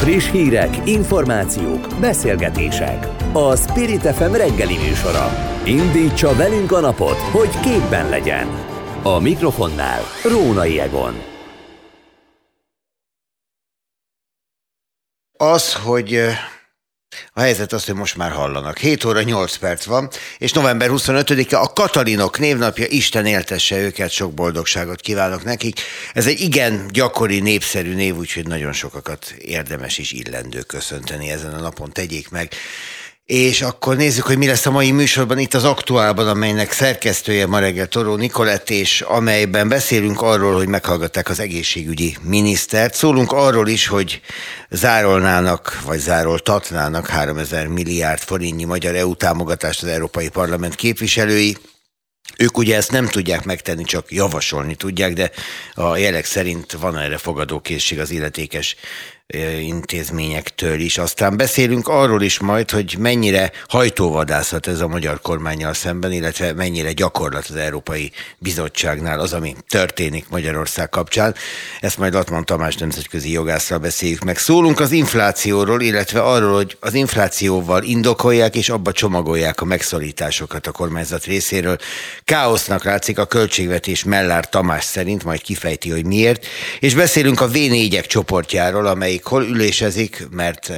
Friss hírek, információk, beszélgetések. A Spirit FM reggeli műsora. Indítsa velünk a napot, hogy képben legyen. A mikrofonnál Rónai Egon. Az, hogy a helyzet az, hogy most már hallanak. 7 óra 8 perc van, és november 25-e a Katalinok névnapja, Isten éltesse őket, sok boldogságot kívánok nekik. Ez egy igen gyakori, népszerű név, úgyhogy nagyon sokakat érdemes is illendő köszönteni ezen a napon, tegyék meg. És akkor nézzük, hogy mi lesz a mai műsorban itt az aktuálban, amelynek szerkesztője ma reggel Toró Nikolett, és amelyben beszélünk arról, hogy meghallgatták az egészségügyi minisztert. Szólunk arról is, hogy zárolnának, vagy zároltatnának 3000 milliárd forintnyi magyar EU támogatást az Európai Parlament képviselői. Ők ugye ezt nem tudják megtenni, csak javasolni tudják, de a jelek szerint van erre fogadókészség az illetékes intézményektől is. Aztán beszélünk arról is majd, hogy mennyire hajtóvadászat ez a magyar kormányjal szemben, illetve mennyire gyakorlat az Európai Bizottságnál az, ami történik Magyarország kapcsán. Ezt majd Latman Tamás nemzetközi jogászral beszéljük meg. Szólunk az inflációról, illetve arról, hogy az inflációval indokolják és abba csomagolják a megszorításokat a kormányzat részéről. Káosznak látszik a költségvetés Mellár Tamás szerint, majd kifejti, hogy miért. És beszélünk a V4-ek csoportjáról, amely amelyik hol ülésezik, mert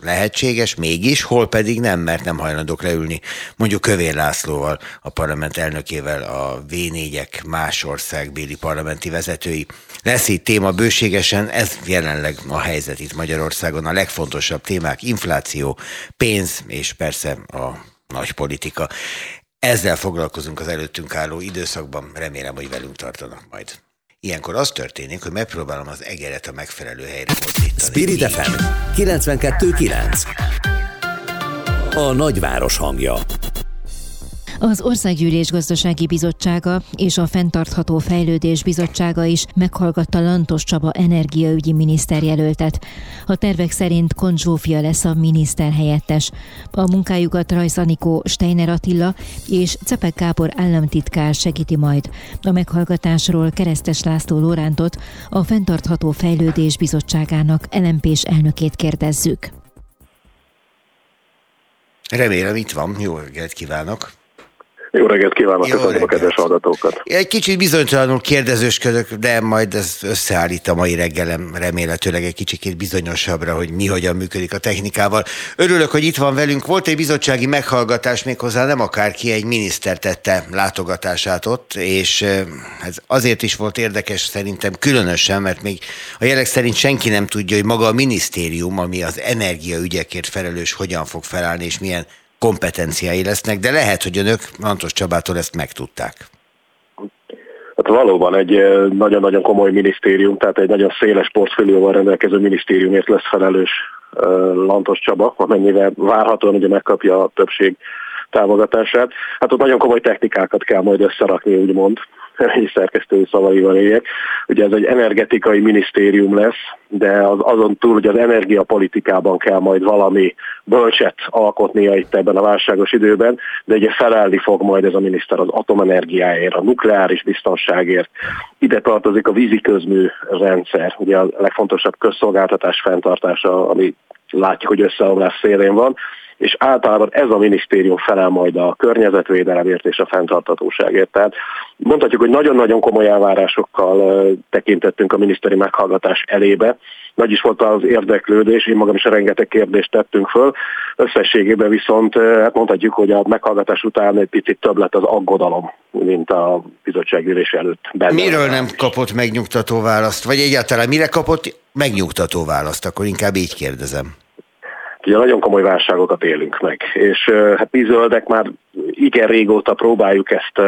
lehetséges, mégis, hol pedig nem, mert nem hajlandók leülni mondjuk Kövér Lászlóval, a parlament elnökével, a V4-ek más országbéli parlamenti vezetői. Lesz itt téma bőségesen, ez jelenleg a helyzet itt Magyarországon. A legfontosabb témák infláció, pénz és persze a nagy politika. Ezzel foglalkozunk az előttünk álló időszakban, remélem, hogy velünk tartanak majd. Ilyenkor az történik, hogy megpróbálom az egeret a megfelelő helyre mozdítani. Spirit FM 92.9 A nagyváros hangja az Országgyűlés Gazdasági Bizottsága és a Fentartható Fejlődés Bizottsága is meghallgatta Lantos Csaba energiaügyi miniszterjelöltet. A tervek szerint Konzsófia lesz a miniszter helyettes. A munkájukat Rajsz Anikó Steiner Attila és Cepek Kápor államtitkár segíti majd. A meghallgatásról Keresztes László Lórántot, a Fentartható Fejlődés Bizottságának LMP-s elnökét kérdezzük. Remélem itt van. Jó reggelt kívánok! Jó reggelt kívánok, Jó köszönöm reggelt. a kedves hallgatókat. Egy kicsit bizonytalanul kérdezősködök, de majd ez összeállít a mai reggelem remélhetőleg egy kicsit bizonyosabbra, hogy mi hogyan működik a technikával. Örülök, hogy itt van velünk. Volt egy bizottsági meghallgatás, méghozzá nem akárki, egy miniszter tette látogatását ott, és ez azért is volt érdekes szerintem különösen, mert még a jelek szerint senki nem tudja, hogy maga a minisztérium, ami az energiaügyekért felelős, hogyan fog felállni, és milyen kompetenciái lesznek, de lehet, hogy önök Antos Csabától ezt megtudták. Hát valóban egy eh, nagyon-nagyon komoly minisztérium, tehát egy nagyon széles portfólióval rendelkező minisztériumért lesz felelős eh, Lantos Csaba, amennyivel várhatóan ugye megkapja a többség támogatását. Hát ott nagyon komoly technikákat kell majd összerakni, úgymond, egy szerkesztői szavaival éljek. Ugye ez egy energetikai minisztérium lesz, de az, azon túl, hogy az energiapolitikában kell majd valami bölcset alkotnia itt ebben a válságos időben, de ugye felelni fog majd ez a miniszter az atomenergiáért, a nukleáris biztonságért. Ide tartozik a vízi közmű rendszer, ugye a legfontosabb közszolgáltatás fenntartása, ami látjuk, hogy összeomlás szélén van, és általában ez a minisztérium felel majd a környezetvédelemért és a fenntartatóságért. Tehát mondhatjuk, hogy nagyon-nagyon komoly elvárásokkal tekintettünk a miniszteri meghallgatás elébe. Nagy is volt az érdeklődés, én magam is rengeteg kérdést tettünk föl. Összességében viszont hát mondhatjuk, hogy a meghallgatás után egy picit több lett az aggodalom, mint a bizottságülés előtt. Benne Miről nem kapott megnyugtató választ? Vagy egyáltalán mire kapott megnyugtató választ? Akkor inkább így kérdezem. Ugye nagyon komoly válságokat élünk meg, és hát mi zöldek már igen régóta próbáljuk ezt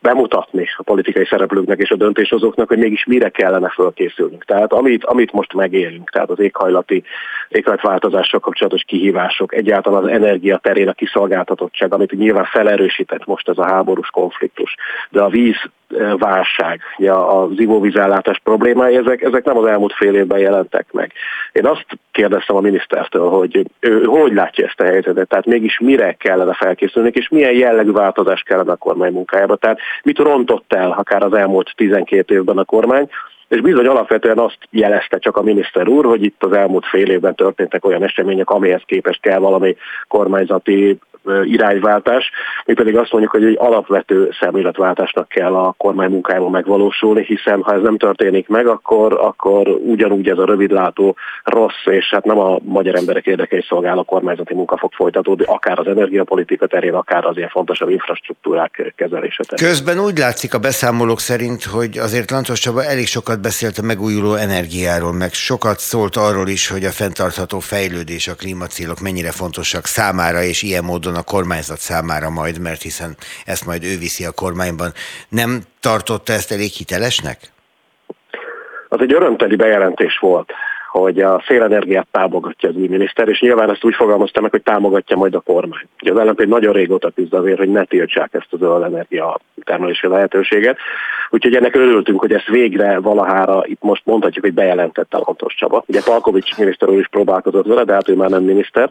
bemutatni a politikai szereplőknek és a döntéshozóknak, hogy mégis mire kellene fölkészülnünk. Tehát amit, amit most megélünk, tehát az éghajlati, éghajlatváltozással kapcsolatos kihívások, egyáltalán az energia terén a kiszolgáltatottság, amit nyilván felerősített most ez a háborús konfliktus, de a víz válság, az ivóvízellátás problémái, ezek, ezek nem az elmúlt fél évben jelentek meg. Én azt kérdeztem a minisztertől, hogy ő hogy látja ezt a helyzetet, tehát mégis mire kellene felkészülni, és milyen jellegű változás kellene a kormány munkájába. Tehát mit rontott el akár az elmúlt 12 évben a kormány, és bizony alapvetően azt jelezte csak a miniszter úr, hogy itt az elmúlt fél évben történtek olyan események, amihez képest kell valami kormányzati irányváltás, mi pedig azt mondjuk, hogy egy alapvető szemléletváltásnak kell a kormány munkájában megvalósulni, hiszen ha ez nem történik meg, akkor, akkor ugyanúgy ez a rövidlátó rossz, és hát nem a magyar emberek érdekei szolgáló kormányzati munka fog folytatódni, akár az energiapolitika terén, akár az ilyen fontosabb infrastruktúrák kezelése terén. Közben úgy látszik a beszámolók szerint, hogy azért Lantos Csaba elég sokat beszélt a megújuló energiáról, meg sokat szólt arról is, hogy a fenntartható fejlődés, a klímacélok mennyire fontosak számára, és ilyen módon módon a kormányzat számára majd, mert hiszen ezt majd ő viszi a kormányban. Nem tartotta ezt elég hitelesnek? Az egy örömteli bejelentés volt hogy a szélenergiát támogatja az új miniszter, és nyilván ezt úgy fogalmazta meg, hogy támogatja majd a kormány. Ugye az ellenpél nagyon régóta küzd azért, hogy ne tiltsák ezt az zöld energia termelési lehetőséget. Úgyhogy ennek örültünk, hogy ezt végre valahára itt most mondhatjuk, hogy bejelentette a Lantos Csaba. Ugye Palkovics miniszter úr is próbálkozott vele, de hát ő már nem miniszter.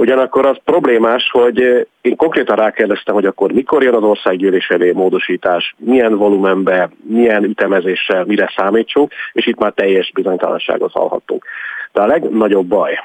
Ugyanakkor az problémás, hogy én konkrétan rákérdeztem, hogy akkor mikor jön az országgyűlés elé módosítás, milyen volumenbe, milyen ütemezéssel, mire számítsunk, és itt már teljes bizonytalanságot hallhattunk. De a legnagyobb baj,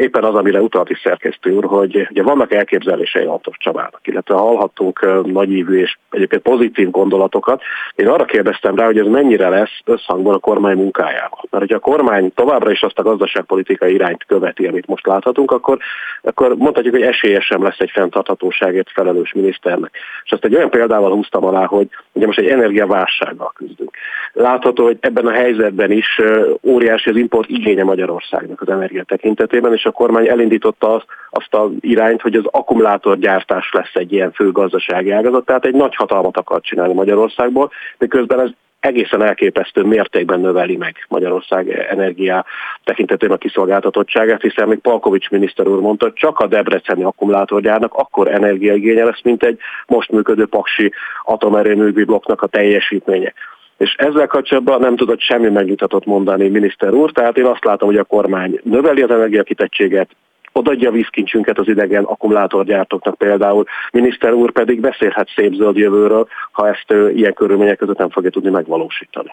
éppen az, amire utalt is szerkesztő úr, hogy ugye vannak elképzelései Antos Csabának, illetve hallhattunk nagyívű és egyébként pozitív gondolatokat. Én arra kérdeztem rá, hogy ez mennyire lesz összhangban a kormány munkájával. Mert hogyha a kormány továbbra is azt a gazdaságpolitikai irányt követi, amit most láthatunk, akkor, akkor mondhatjuk, hogy esélyesen lesz egy fenntarthatóságért felelős miniszternek. És azt egy olyan példával húztam alá, hogy ugye most egy energiaválsággal küzdünk. Látható, hogy ebben a helyzetben is óriási az import igénye Magyarországnak az energia tekintetében, és a kormány elindította azt, azt az irányt, hogy az akkumulátorgyártás lesz egy ilyen fő gazdasági ágazat, tehát egy nagy hatalmat akar csinálni Magyarországból, miközben ez egészen elképesztő mértékben növeli meg Magyarország energia tekintetében a kiszolgáltatottságát, hiszen még Palkovics miniszter úr mondta, hogy csak a debreceni akkumulátorgyárnak akkor energiaigénye lesz, mint egy most működő paksi atomerőművi blokknak a teljesítménye és ezzel kapcsolatban nem tudott semmi megnyugtatott mondani miniszter úr, tehát én azt látom, hogy a kormány növeli az energiakitettséget, odaadja a vízkincsünket az idegen akkumulátorgyártóknak például. Miniszter úr pedig beszélhet szép zöld jövőről, ha ezt ilyen körülmények között nem fogja tudni megvalósítani.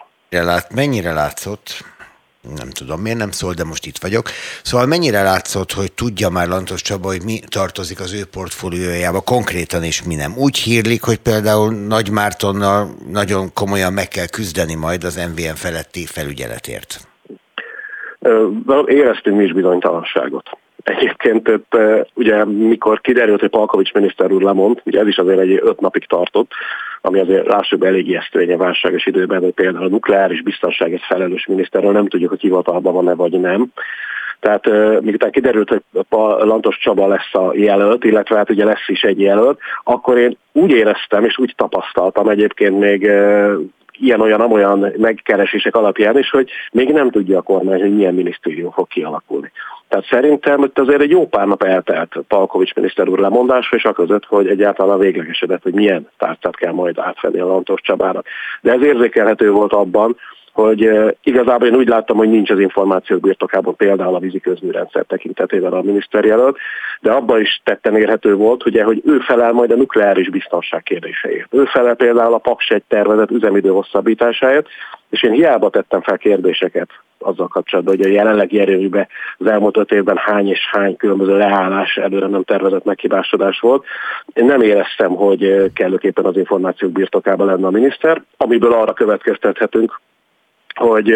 Mennyire látszott, nem tudom, miért nem szól, de most itt vagyok. Szóval mennyire látszott, hogy tudja már Lantos Csaba, hogy mi tartozik az ő portfóliójába konkrétan, és mi nem. Úgy hírlik, hogy például Nagy Mártonnal nagyon komolyan meg kell küzdeni majd az MVM feletti felügyeletért. Éreztünk mi is bizonytalanságot. Egyébként ugye mikor kiderült, hogy Palkovics miniszter úr lemond, ugye ez is azért egy öt napig tartott, ami azért lássuk be elég ijesztő egy válságos időben, hogy például a nukleáris biztonságért felelős miniszterről nem tudjuk, hogy hivatalban van-e vagy nem. Tehát miután kiderült, hogy Lantos Csaba lesz a jelölt, illetve hát ugye lesz is egy jelölt, akkor én úgy éreztem és úgy tapasztaltam egyébként még ilyen-olyan-amolyan megkeresések alapján is, hogy még nem tudja a kormány, hogy milyen minisztérium fog kialakulni. Tehát szerintem hogy azért egy jó pár nap eltelt Palkovics miniszter úr lemondásra, és a között, hogy egyáltalán véglegesedett, hogy milyen tárcát kell majd átvenni a Lantos Csabának. De ez érzékelhető volt abban, hogy igazából én úgy láttam, hogy nincs az információk birtokában például a vízi közműrendszer tekintetében a miniszterjelölt, de abban is tetten érhető volt, ugye, hogy ő felel majd a nukleáris biztonság kérdéseért. Ő felel például a Paks egy tervezett üzemidő hosszabbításáért, és én hiába tettem fel kérdéseket azzal kapcsolatban, hogy a jelenlegi erőműben az elmúlt öt évben hány és hány különböző leállás, előre nem tervezett meghibásodás volt. Én nem éreztem, hogy kellőképpen az információk birtokában lenne a miniszter, amiből arra következtethetünk, hogy,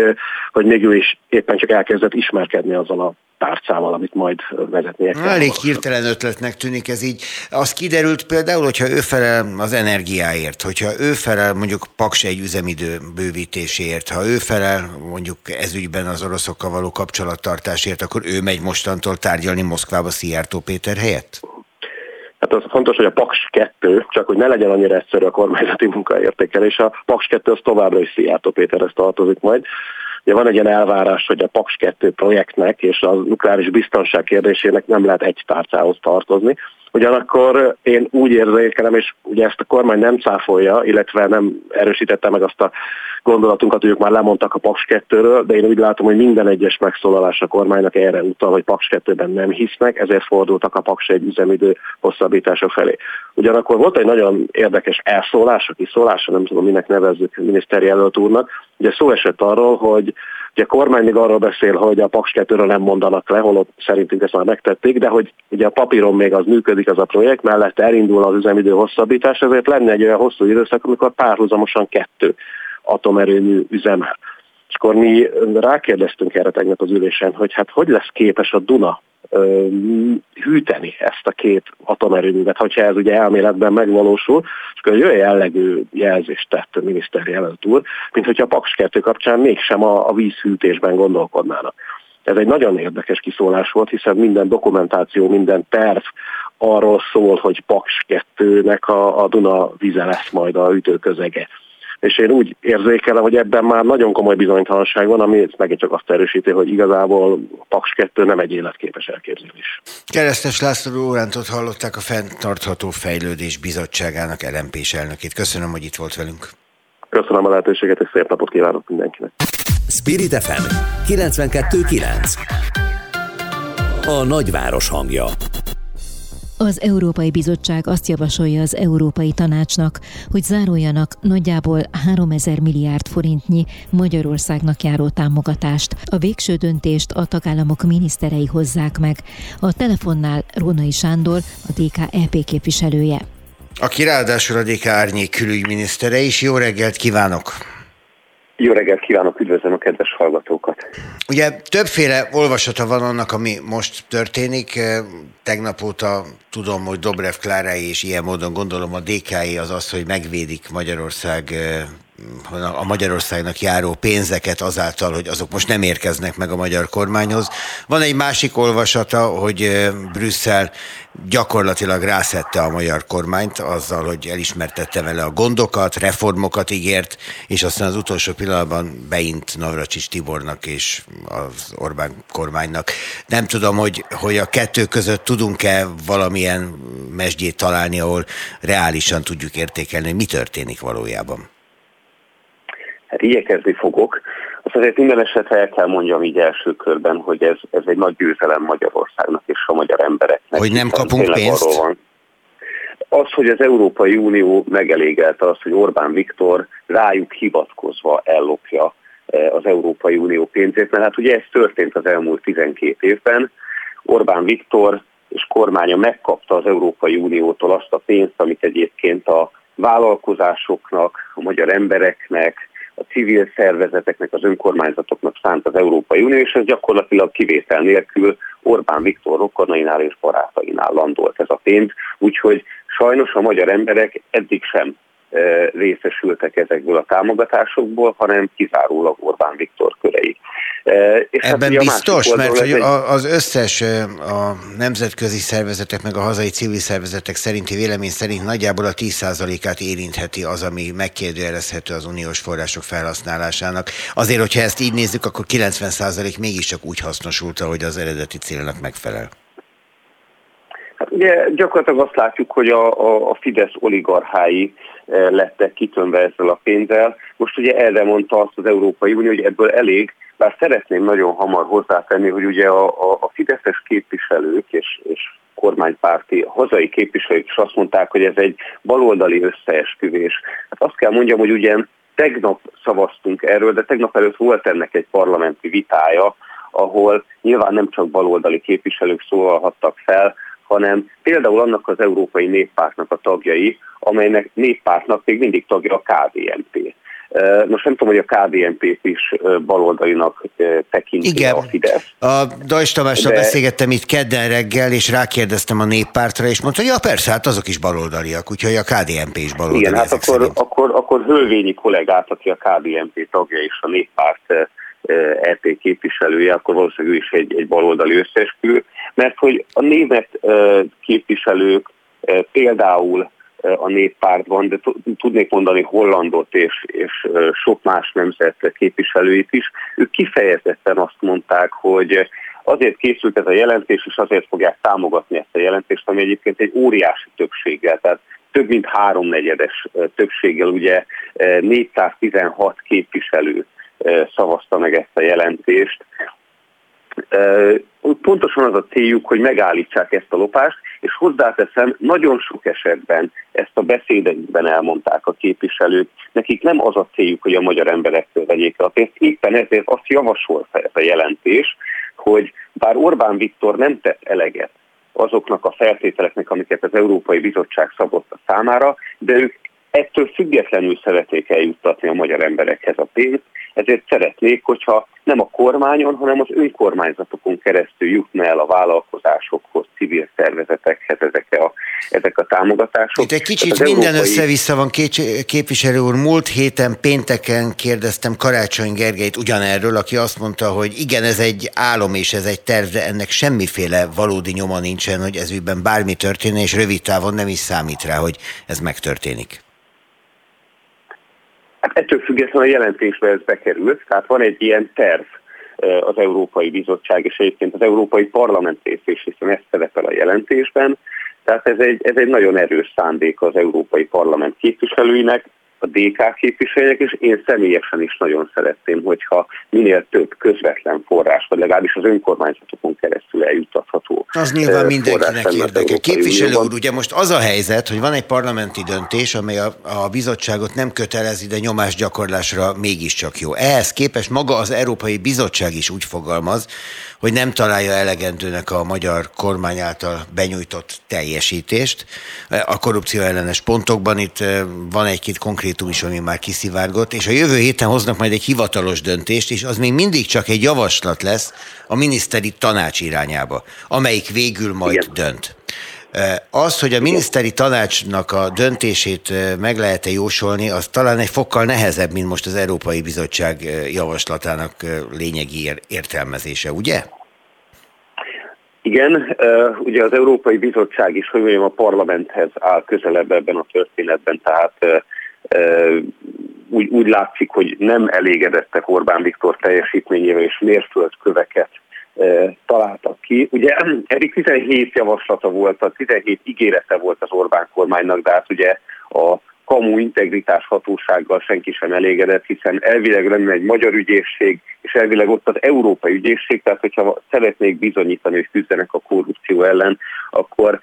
hogy még ő is éppen csak elkezdett ismerkedni azzal a tárcával, amit majd vezetnie kell. Elég hirtelen ötletnek tűnik ez így. Az kiderült például, hogyha ő felel az energiáért, hogyha ő felel mondjuk Paks egy üzemidő bővítéséért, ha ő felel mondjuk ezügyben az oroszokkal való kapcsolattartásért, akkor ő megy mostantól tárgyalni Moszkvába Szijjártó Péter helyett? Hát az fontos, hogy a Paks 2, csak hogy ne legyen annyira egyszerű a kormányzati munkaértékelés, a Paks 2 az továbbra is Szijjártó Péterhez tartozik majd. Ugye van egy ilyen elvárás, hogy a Paks 2 projektnek és a nukleáris biztonság kérdésének nem lehet egy tárcához tartozni. Ugyanakkor én úgy érzékelem, és ugye ezt a kormány nem cáfolja, illetve nem erősítette meg azt a gondolatunkat, hogy ők már lemondtak a Paks 2-ről, de én úgy látom, hogy minden egyes megszólalás a kormánynak erre utal, hogy Paks 2-ben nem hisznek, ezért fordultak a Paks egy üzemidő hosszabbítása felé. Ugyanakkor volt egy nagyon érdekes elszólás, a kiszólása, nem tudom minek nevezzük miniszterjelölt úrnak, Ugye szó esett arról, hogy ugye a kormány még arról beszél, hogy a Paks 2 nem mondanak le, holott szerintünk ezt már megtették, de hogy ugye a papíron még az működik az a projekt, mellett elindul az üzemidő hosszabbítás, ezért lenne egy olyan hosszú időszak, amikor párhuzamosan kettő atomerőmű üzemel. És akkor mi rákérdeztünk erre tegnap az ülésen, hogy hát hogy lesz képes a Duna hűteni ezt a két atomerőművet, hogyha ez ugye elméletben megvalósul, és akkor egy olyan jellegű jelzést tett a miniszter jelölt úr, mint hogyha a Paks 2 kapcsán mégsem a, a vízhűtésben gondolkodnának. Ez egy nagyon érdekes kiszólás volt, hiszen minden dokumentáció, minden terv arról szól, hogy Paks 2-nek a, a Duna vize lesz majd a ütőközege és én úgy érzékelem, hogy ebben már nagyon komoly bizonytalanság van, ami megint csak azt erősíti, hogy igazából a Paks 2 nem egy életképes elképzelés. Keresztes László Órántot hallották a Fenntartható Fejlődés Bizottságának lmp elnökét. Köszönöm, hogy itt volt velünk. Köszönöm a lehetőséget, és szép napot kívánok mindenkinek. Spirit FM 92.9 A nagyváros hangja az Európai Bizottság azt javasolja az Európai Tanácsnak, hogy zároljanak nagyjából 3000 milliárd forintnyi Magyarországnak járó támogatást. A végső döntést a tagállamok miniszterei hozzák meg. A telefonnál Rónai Sándor, a DK EP képviselője. Aki ráadásul a DK árnyék külügyminisztere is. Jó reggelt kívánok! Jó reggelt kívánok, üdvözlöm a kedves hallgatókat! Ugye többféle olvasata van annak, ami most történik. Tegnap óta tudom, hogy Dobrev Klárái és ilyen módon gondolom a DK-i az az, hogy megvédik Magyarország a Magyarországnak járó pénzeket azáltal, hogy azok most nem érkeznek meg a magyar kormányhoz. Van egy másik olvasata, hogy Brüsszel gyakorlatilag rászette a magyar kormányt azzal, hogy elismertette vele a gondokat, reformokat ígért, és aztán az utolsó pillanatban beint Navracsics Tibornak és az Orbán kormánynak. Nem tudom, hogy, hogy a kettő között tudunk-e valamilyen mesdjét találni, ahol reálisan tudjuk értékelni, hogy mi történik valójában. Hát igyekezni fogok. Azt azért minden esetre el kell mondjam így első körben, hogy ez, ez egy nagy győzelem Magyarországnak és a magyar embereknek. Hogy nem kapunk pénzt? Van. Az, hogy az Európai Unió megelégelte azt, hogy Orbán Viktor rájuk hivatkozva ellopja eh, az Európai Unió pénzét, mert hát ugye ez történt az elmúlt 12 évben. Orbán Viktor és kormánya megkapta az Európai Uniótól azt a pénzt, amit egyébként a vállalkozásoknak, a magyar embereknek, a civil szervezeteknek, az önkormányzatoknak szánt az Európai Unió, és ez gyakorlatilag kivétel nélkül Orbán Viktor rokonainál és barátainál landolt ez a pénz, úgyhogy sajnos a magyar emberek eddig sem részesültek ezekből a támogatásokból, hanem kizárólag Orbán Viktor. És hát Ebben hát biztos, mert hogy egy... az összes a nemzetközi szervezetek, meg a hazai civil szervezetek szerinti vélemény szerint nagyjából a 10%-át érintheti az, ami megkérdőjelezhető az uniós források felhasználásának. Azért, hogyha ezt így nézzük, akkor 90% mégiscsak úgy hasznosult, hogy az eredeti célnak megfelel. Hát ugye gyakorlatilag azt látjuk, hogy a, a, a Fidesz oligarchái lettek kitönve ezzel a pénzzel. Most ugye erre mondta azt az Európai Unió, hogy ebből elég, bár szeretném nagyon hamar hozzátenni, hogy ugye a, a, a fideszes képviselők és, és kormánypárti hazai képviselők is azt mondták, hogy ez egy baloldali összeesküvés. Hát azt kell mondjam, hogy ugye tegnap szavaztunk erről, de tegnap előtt volt ennek egy parlamenti vitája, ahol nyilván nem csak baloldali képviselők szólalhattak fel, hanem például annak az Európai Néppártnak a tagjai, amelynek néppártnak még mindig tagja a KDNP. Most nem tudom, hogy a KDNP-t is baloldalinak tekinti Igen. a Fidesz. A Dajs Tamással de... beszélgettem itt kedden reggel, és rákérdeztem a néppártra, és mondta, hogy ja persze, hát azok is baloldaliak, úgyhogy a KDNP is baloldali. Igen, hát akkor, akkor, akkor Hölvényi kollégát, aki a KDNP tagja és a néppárt EP képviselője, akkor valószínűleg ő is egy, egy baloldali összeesküvő, mert hogy a német képviselők például a néppártban, de tudnék mondani Hollandot és, és sok más nemzet képviselőit is, ők kifejezetten azt mondták, hogy azért készült ez a jelentés, és azért fogják támogatni ezt a jelentést, ami egyébként egy óriási többséggel, tehát több mint háromnegyedes többséggel, ugye 416 képviselő szavazta meg ezt a jelentést. Pontosan az a céljuk, hogy megállítsák ezt a lopást, És hozzáteszem, nagyon sok esetben ezt a beszédeikben elmondták a képviselők, nekik nem az a céljuk, hogy a magyar emberektől vegyék a pénzt, éppen ezért azt javasolta ez a jelentés, hogy bár Orbán Viktor nem tett eleget azoknak a feltételeknek, amiket az Európai Bizottság szabott a számára, de ők ettől függetlenül szeretnék eljuttatni a magyar emberekhez a pénzt, ezért szeretnék, hogyha nem a kormányon, hanem az önkormányzatokon keresztül jutna el a vállalkozásokhoz, civil szervezetekhez ezek a, ezek a támogatások. Itt egy kicsit minden európai... össze-vissza van, képviselő úr. Múlt héten pénteken kérdeztem Karácsony Gergelyt ugyanerről, aki azt mondta, hogy igen, ez egy álom és ez egy terv, de ennek semmiféle valódi nyoma nincsen, hogy ez ügyben bármi történne, és rövid távon nem is számít rá, hogy ez megtörténik. Hát ettől függetlenül a jelentésbe ez bekerült, tehát van egy ilyen terv az Európai Bizottság és egyébként az Európai Parlament részés, hiszen ez szerepel a jelentésben. Tehát ez egy, ez egy nagyon erős szándék az Európai Parlament képviselőinek, a DK képviselők, és én személyesen is nagyon szeretném, hogyha minél több közvetlen forrás, vagy legalábbis az önkormányzatokon keresztül eljuttatható. Az nyilván mindenkinek érdeke. Képviselő úr, ugye most az a helyzet, hogy van egy parlamenti döntés, amely a, a bizottságot nem kötelezi, de nyomásgyakorlásra mégiscsak jó. Ehhez képest maga az Európai Bizottság is úgy fogalmaz, hogy nem találja elegendőnek a magyar kormány által benyújtott teljesítést. A korrupció ellenes pontokban itt van egy-két konkrétum is, ami már kiszivárgott, és a jövő héten hoznak majd egy hivatalos döntést, és az még mindig csak egy javaslat lesz a miniszteri tanács irányába, amelyik végül majd Igen. dönt. Az, hogy a miniszteri tanácsnak a döntését meg lehet-e jósolni, az talán egy fokkal nehezebb, mint most az Európai Bizottság javaslatának lényegi értelmezése, ugye? Igen, ugye az Európai Bizottság is, hogy mondjam, a parlamenthez áll közelebb ebben a történetben, tehát úgy, úgy látszik, hogy nem elégedettek Orbán Viktor teljesítményével, és mérföldköveket találtak ki. Ugye eddig 17 javaslata volt, a 17 ígérete volt az Orbán kormánynak, de hát ugye a kamu integritás hatósággal senki sem elégedett, hiszen elvileg lenne egy magyar ügyészség, és elvileg ott az európai ügyészség, tehát hogyha szeretnék bizonyítani, hogy küzdenek a korrupció ellen, akkor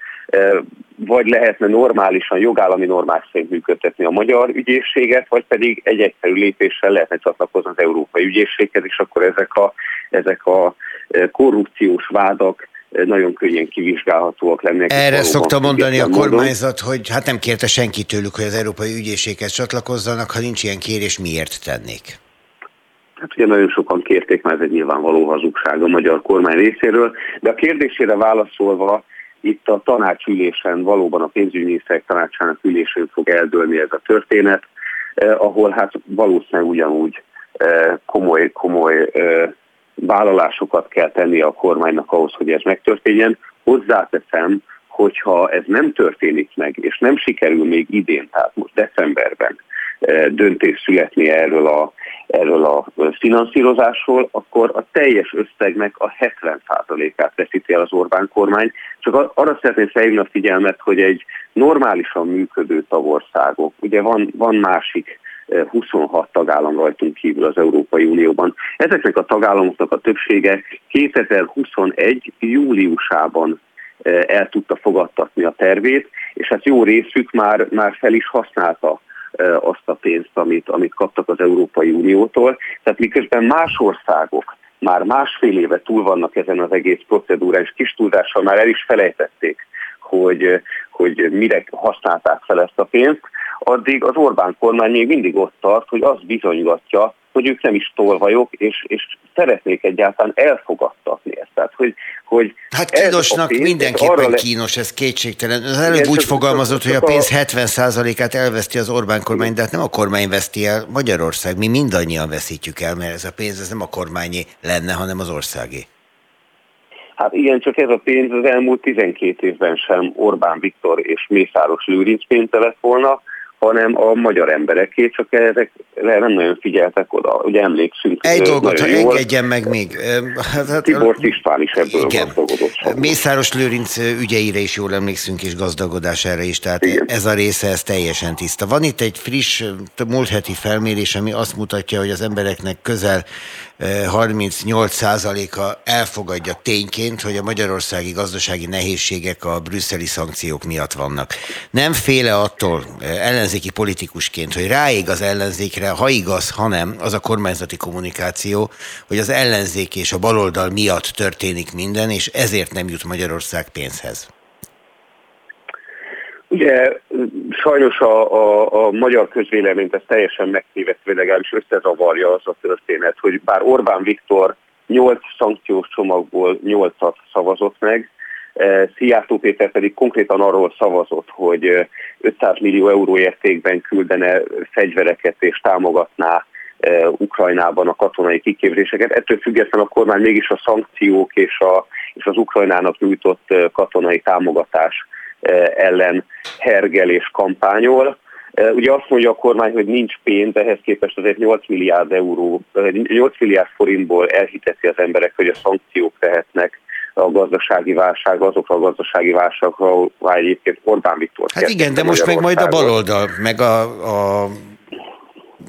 vagy lehetne normálisan, jogállami normák szerint működtetni a magyar ügyészséget, vagy pedig egy egyszerű lépéssel lehetne csatlakozni az európai ügyészséghez, és akkor ezek a, ezek a korrupciós vádak nagyon könnyen kivizsgálhatóak lennének. Erre szokta mondani a kormányzat, módon. hogy hát nem kérte senki tőlük, hogy az Európai Ügyészséghez csatlakozzanak, ha nincs ilyen kérés, miért tennék? Hát ugye nagyon sokan kérték, mert ez egy nyilvánvaló hazugság a magyar kormány részéről, de a kérdésére válaszolva, itt a tanácsülésen, valóban a pénzügyminiszterek tanácsának ülésén fog eldőlni ez a történet, eh, ahol hát valószínűleg ugyanúgy eh, komoly, komoly eh, vállalásokat kell tenni a kormánynak ahhoz, hogy ez megtörténjen. Hozzáteszem, hogyha ez nem történik meg, és nem sikerül még idén, tehát most decemberben eh, döntés születni erről a, erről a finanszírozásról, akkor a teljes összegnek a 70%-át veszíti el az Orbán kormány. Csak arra szeretném felhívni a figyelmet, hogy egy normálisan működő tagországok, ugye van, van másik 26 tagállam rajtunk kívül az Európai Unióban. Ezeknek a tagállamoknak a többsége 2021. júliusában eh, el tudta fogadtatni a tervét, és hát jó részük már, már fel is használta eh, azt a pénzt, amit, amit kaptak az Európai Uniótól. Tehát miközben más országok már másfél éve túl vannak ezen az egész procedúrán, és kis tudással már el is felejtették, hogy, hogy mire használták fel ezt a pénzt, addig az Orbán kormány még mindig ott tart, hogy az bizonygatja, hogy ők nem is tolvajok, és, és szeretnék egyáltalán elfogadtatni ezt. Tehát, hogy, hogy hát kínosnak pénz, mindenképpen le... kínos, ez kétségtelen. Az előbb Igen, úgy fogalmazott, hogy a pénz 70%-át elveszti az Orbán kormány, de hát nem a kormány veszti el, Magyarország, mi mindannyian veszítjük el, mert ez a pénz ez nem a kormányé lenne, hanem az országé. Hát igen, csak ez a pénz az elmúlt 12 évben sem Orbán Viktor és Mészáros Lőrinc pénze lett volna, hanem a magyar embereké, csak ezek nem nagyon figyeltek oda. Ugye emlékszünk. Egy dolgot, ha engedjen meg még. Hát, hát, Tibor István is ebből igen. gazdagodott. Mészáros Lőrinc ügyeire is jól emlékszünk, és gazdagodására is, tehát igen. ez a része, ez teljesen tiszta. Van itt egy friss, múlt heti felmérés, ami azt mutatja, hogy az embereknek közel 38%-a elfogadja tényként, hogy a magyarországi gazdasági nehézségek a brüsszeli szankciók miatt vannak. Nem féle attól ellenzéki politikusként, hogy ráég az ellenzékre, ha igaz, ha nem, az a kormányzati kommunikáció, hogy az ellenzék és a baloldal miatt történik minden, és ezért nem jut Magyarország pénzhez. Ugye sajnos a, a, a magyar közvéleményt ez teljesen megtévesztve, legalábbis összezavarja az a történet, hogy bár Orbán Viktor 8 szankciós csomagból 8-at szavazott meg, eh, Szijjártó Péter pedig konkrétan arról szavazott, hogy 500 millió euró értékben küldene fegyvereket és támogatná eh, Ukrajnában a katonai kiképzéseket. Ettől függetlenül a kormány mégis a szankciók és, a, és az Ukrajnának nyújtott eh, katonai támogatás Eh, ellen hergel és kampányol. Ugye azt mondja a kormány, hogy nincs pénz, ehhez képest azért 8 milliárd euró, 8 eh, milliárd forintból elhiteti az emberek, hogy a szankciók tehetnek a gazdasági válság, azokra a gazdasági válságokra, ahol egyébként Orbán Viktor. Hát igen, de most meg majd a baloldal, meg a, a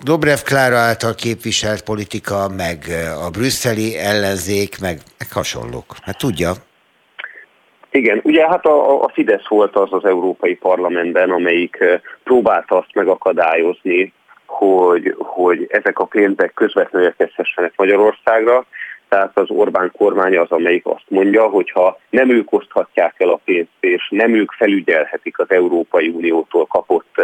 Dobrev Klára által képviselt politika, meg a brüsszeli ellenzék, meg, meg hasonlók. Hát tudja. Igen, ugye hát a, a Fidesz volt az az Európai Parlamentben, amelyik próbálta azt megakadályozni, hogy, hogy ezek a pénzek közvetlenül érkezhessenek Magyarországra, tehát az Orbán kormány az, amelyik azt mondja, hogy ha nem ők oszthatják el a pénzt, és nem ők felügyelhetik az Európai Uniótól kapott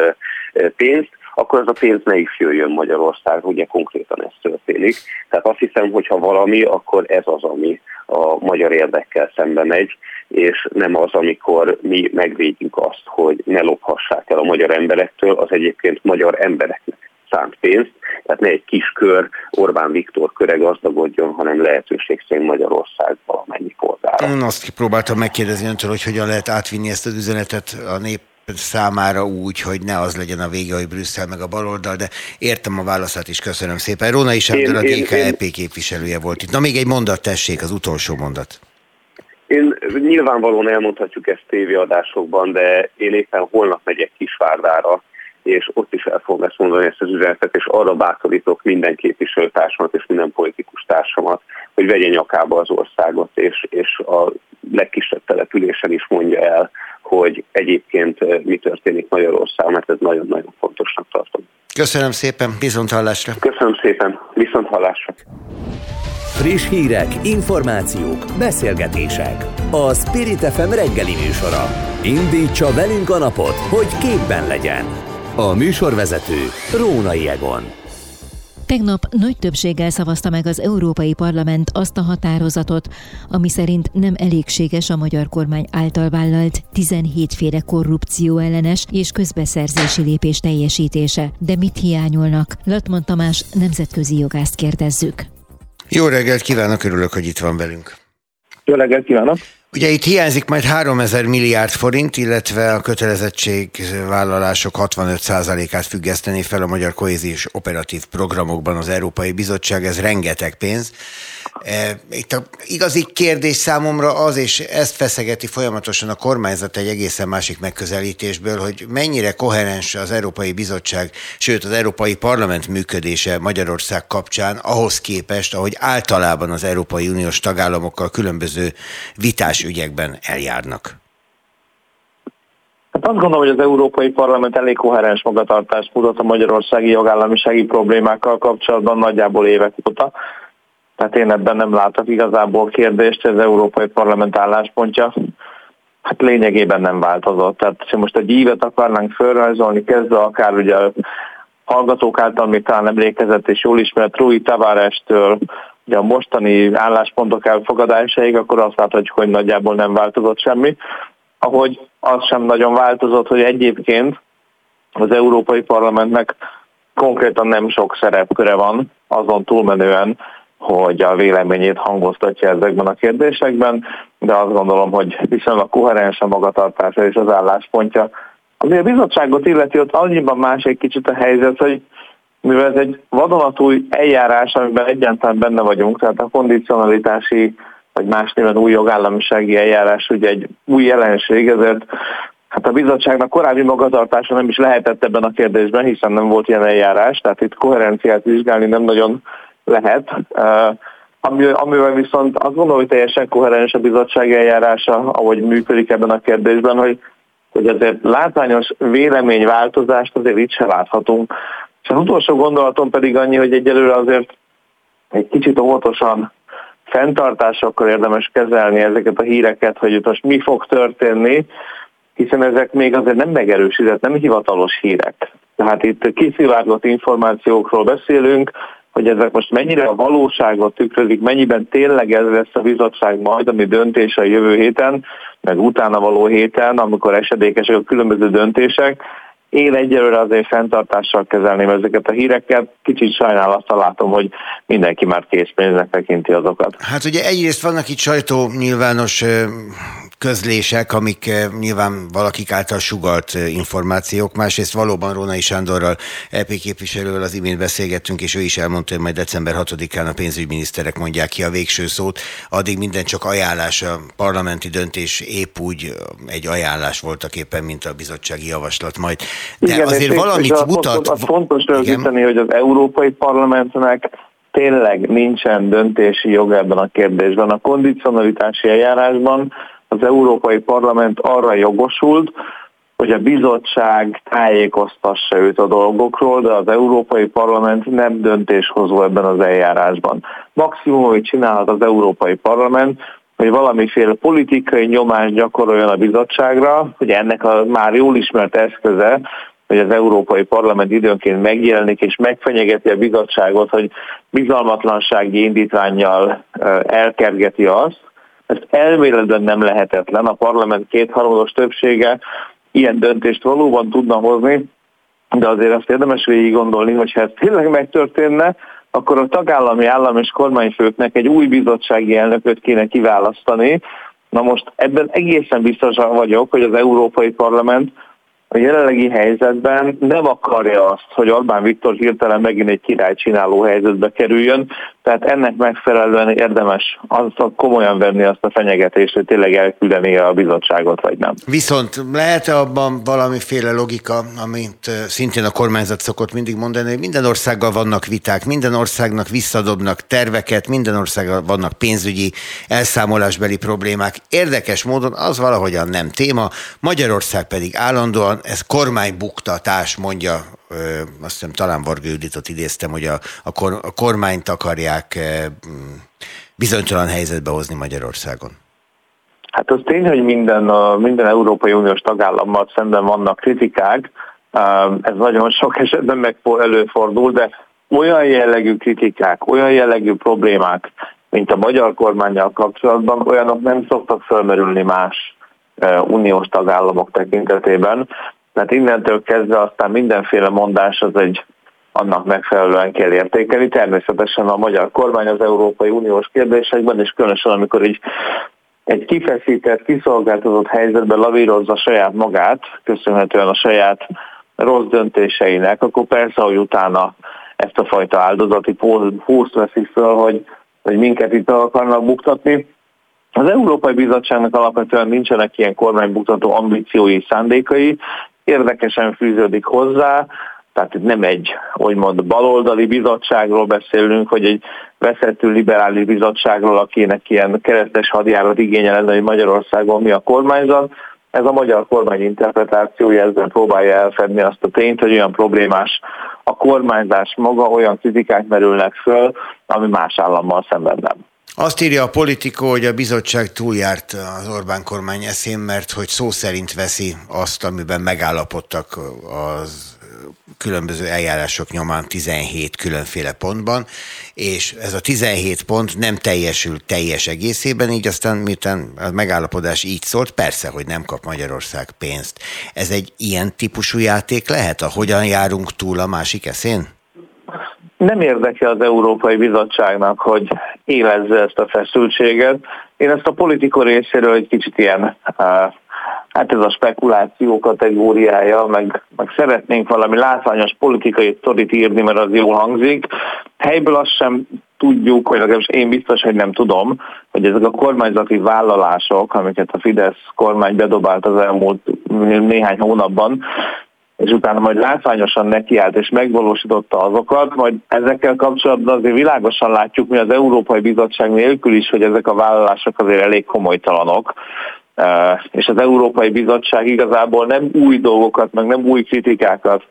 pénzt, akkor ez a pénz ne is jöjjön Magyarország, ugye konkrétan ez történik. Tehát azt hiszem, hogy ha valami, akkor ez az, ami a magyar érdekkel szembe megy, és nem az, amikor mi megvédjük azt, hogy ne lophassák el a magyar emberektől, az egyébként magyar embereknek szánt pénzt, tehát ne egy kis kör Orbán Viktor köre gazdagodjon, hanem lehetőség szerint Magyarország valamennyi polgára. Én azt próbáltam megkérdezni öntől, hogy hogyan lehet átvinni ezt az üzenetet a nép számára úgy, hogy ne az legyen a vége, hogy Brüsszel meg a baloldal, de értem a válaszát is, köszönöm szépen. Róna is a DKLP képviselője volt itt. Na még egy mondat tessék, az utolsó mondat. Én nyilvánvalóan elmondhatjuk ezt tévéadásokban, de én éppen holnap megyek Kisvárdára, és ott is el fogom ezt mondani ezt az üzenetet, és arra bátorítok minden képviselőtársamat és minden politikus társamat, hogy vegye nyakába az országot, és, és a legkisebb településen is mondja el, hogy egyébként eh, mi történik Magyarországon, mert ez nagyon-nagyon fontosnak tartom. Köszönöm szépen, viszont hallásra. Köszönöm szépen, viszont hallásra. Friss hírek, információk, beszélgetések. A Spirit FM reggeli műsora. Indítsa velünk a napot, hogy képben legyen. A műsorvezető Rónai Egon. Tegnap nagy többséggel szavazta meg az Európai Parlament azt a határozatot, ami szerint nem elégséges a magyar kormány által vállalt 17 féle korrupció ellenes és közbeszerzési lépés teljesítése. De mit hiányolnak? Latman Tamás nemzetközi jogást kérdezzük. Jó reggelt kívánok, örülök, hogy itt van velünk. Jó reggelt kívánok! Ugye itt hiányzik majd 3000 milliárd forint, illetve a kötelezettségvállalások 65%-át függeszteni fel a magyar kohéziós operatív programokban az Európai Bizottság, ez rengeteg pénz. E, itt a igazi kérdés számomra az, és ezt feszegeti folyamatosan a kormányzat egy egészen másik megközelítésből, hogy mennyire koherens az Európai Bizottság, sőt az Európai Parlament működése Magyarország kapcsán ahhoz képest, ahogy általában az Európai Uniós tagállamokkal különböző vitás ügyekben eljárnak. Hát azt gondolom, hogy az Európai Parlament elég koherens magatartást mutat a magyarországi jogállamisági problémákkal kapcsolatban nagyjából évek óta. Tehát én ebben nem látok igazából kérdést, az Európai Parlament álláspontja hát lényegében nem változott. Tehát ha most egy ívet akarnánk felrajzolni, kezdve akár ugye a hallgatók által még talán emlékezett és jól ismert Rui Tavares-től ugye a mostani álláspontok elfogadásaig, akkor azt láthatjuk, hogy nagyjából nem változott semmi. Ahogy az sem nagyon változott, hogy egyébként az Európai Parlamentnek konkrétan nem sok szerepköre van, azon túlmenően, hogy a véleményét hangoztatja ezekben a kérdésekben, de azt gondolom, hogy viszonylag koherens a magatartása és az álláspontja. Ami a bizottságot illeti, ott annyiban más egy kicsit a helyzet, hogy mivel ez egy vadonatúj eljárás, amiben egyáltalán benne vagyunk, tehát a kondicionalitási vagy más néven új jogállamisági eljárás ugye egy új jelenség, ezért Hát a bizottságnak korábbi magatartása nem is lehetett ebben a kérdésben, hiszen nem volt ilyen eljárás, tehát itt koherenciát vizsgálni nem nagyon lehet. Ami, amivel viszont azt gondolom, hogy teljesen koherens a bizottság eljárása, ahogy működik ebben a kérdésben, hogy, hogy azért látványos véleményváltozást azért itt se láthatunk. És az utolsó gondolatom pedig annyi, hogy egyelőre azért egy kicsit óvatosan fenntartásokkal érdemes kezelni ezeket a híreket, hogy itt most mi fog történni, hiszen ezek még azért nem megerősített, nem hivatalos hírek. Tehát itt kiszivárgott információkról beszélünk, hogy ezek most mennyire a valóságot tükrözik, mennyiben tényleg ez lesz a bizottság majd, ami döntés a jövő héten, meg utána való héten, amikor esedékesek a különböző döntések, én egyelőre azért fenntartással kezelném ezeket a híreket. Kicsit sajnálattal látom, hogy mindenki már készpénznek tekinti azokat. Hát ugye egyrészt vannak itt sajtó nyilvános közlések, amik eh, nyilván valakik által sugalt eh, információk. Másrészt valóban Rónai Sándorral, EP képviselővel az imént beszélgettünk, és ő is elmondta, hogy majd december 6-án a pénzügyminiszterek mondják ki a végső szót. Addig minden csak ajánlás, a parlamenti döntés épp úgy eh, egy ajánlás voltak éppen, mint a bizottsági javaslat majd. De Igen, azért valamit és mutat... Az fontos rögzíteni, hogy az Európai Parlamentnek tényleg nincsen döntési jog ebben a kérdésben. A kondicionalitási eljárásban az Európai Parlament arra jogosult, hogy a bizottság tájékoztassa őt a dolgokról, de az Európai Parlament nem döntéshozó ebben az eljárásban. Maximum, hogy csinálhat az Európai Parlament, hogy valamiféle politikai nyomást gyakoroljon a bizottságra, hogy ennek a már jól ismert eszköze, hogy az Európai Parlament időnként megjelenik és megfenyegeti a bizottságot, hogy bizalmatlansági indítványjal elkergeti azt, ez elméletben nem lehetetlen. A parlament kétharmados többsége ilyen döntést valóban tudna hozni, de azért azt érdemes végig gondolni, hogy ha ez tényleg megtörténne, akkor a tagállami állam és kormányfőknek egy új bizottsági elnököt kéne kiválasztani. Na most ebben egészen biztosan vagyok, hogy az Európai Parlament a jelenlegi helyzetben nem akarja azt, hogy Orbán Viktor hirtelen megint egy király csináló helyzetbe kerüljön, tehát ennek megfelelően érdemes azt komolyan venni azt a fenyegetést, hogy tényleg elküldeni a bizottságot, vagy nem. Viszont lehet-e abban valamiféle logika, amit szintén a kormányzat szokott mindig mondani, hogy minden országgal vannak viták, minden országnak visszadobnak terveket, minden országgal vannak pénzügyi elszámolásbeli problémák. Érdekes módon az valahogyan nem téma, Magyarország pedig állandóan ez kormánybuktatás, mondja, azt hiszem talán Varga idéztem, hogy a, a, kor, a kormányt akarják bizonytalan helyzetbe hozni Magyarországon. Hát az tény, hogy minden, minden Európai Uniós tagállammal szemben vannak kritikák, ez nagyon sok esetben meg előfordul, de olyan jellegű kritikák, olyan jellegű problémák, mint a magyar kormányjal kapcsolatban, olyanok nem szoktak felmerülni más uniós tagállamok tekintetében. Tehát innentől kezdve aztán mindenféle mondás az egy annak megfelelően kell értékelni. Természetesen a magyar kormány az Európai Uniós kérdésekben, és különösen amikor így egy kifeszített, kiszolgáltatott helyzetben lavírozza saját magát, köszönhetően a saját rossz döntéseinek, akkor persze, hogy utána ezt a fajta áldozati pószt veszik föl, hogy, hogy minket itt akarnak buktatni. Az Európai Bizottságnak alapvetően nincsenek ilyen kormánybuktató ambíciói, szándékai, érdekesen fűződik hozzá, tehát itt nem egy, úgymond baloldali bizottságról beszélünk, hogy egy veszettő liberális bizottságról, akinek ilyen keresztes hadjárat igénye lenne, hogy Magyarországon mi a kormányzat. Ez a magyar kormány interpretációja ezzel próbálja elfedni azt a tényt, hogy olyan problémás a kormányzás maga, olyan kritikák merülnek föl, ami más állammal szemben nem. Azt írja a politikó, hogy a bizottság túljárt az Orbán kormány eszén, mert hogy szó szerint veszi azt, amiben megállapodtak az különböző eljárások nyomán 17 különféle pontban, és ez a 17 pont nem teljesül teljes egészében, így aztán miután a megállapodás így szólt, persze, hogy nem kap Magyarország pénzt. Ez egy ilyen típusú játék lehet, ahogyan járunk túl a másik eszén? Nem érdeke az Európai Bizottságnak, hogy élezze ezt a feszültséget. Én ezt a politika részéről egy kicsit ilyen, hát ez a spekuláció kategóriája, meg, meg szeretnénk valami látványos politikai sztorit írni, mert az jól hangzik. Helyből azt sem tudjuk, vagy legalábbis én biztos, hogy nem tudom, hogy ezek a kormányzati vállalások, amiket a Fidesz kormány bedobált az elmúlt néhány hónapban, és utána majd látványosan nekiállt és megvalósította azokat, majd ezekkel kapcsolatban azért világosan látjuk mi az Európai Bizottság nélkül is, hogy ezek a vállalások azért elég komolytalanok. És az Európai Bizottság igazából nem új dolgokat, meg nem új kritikákat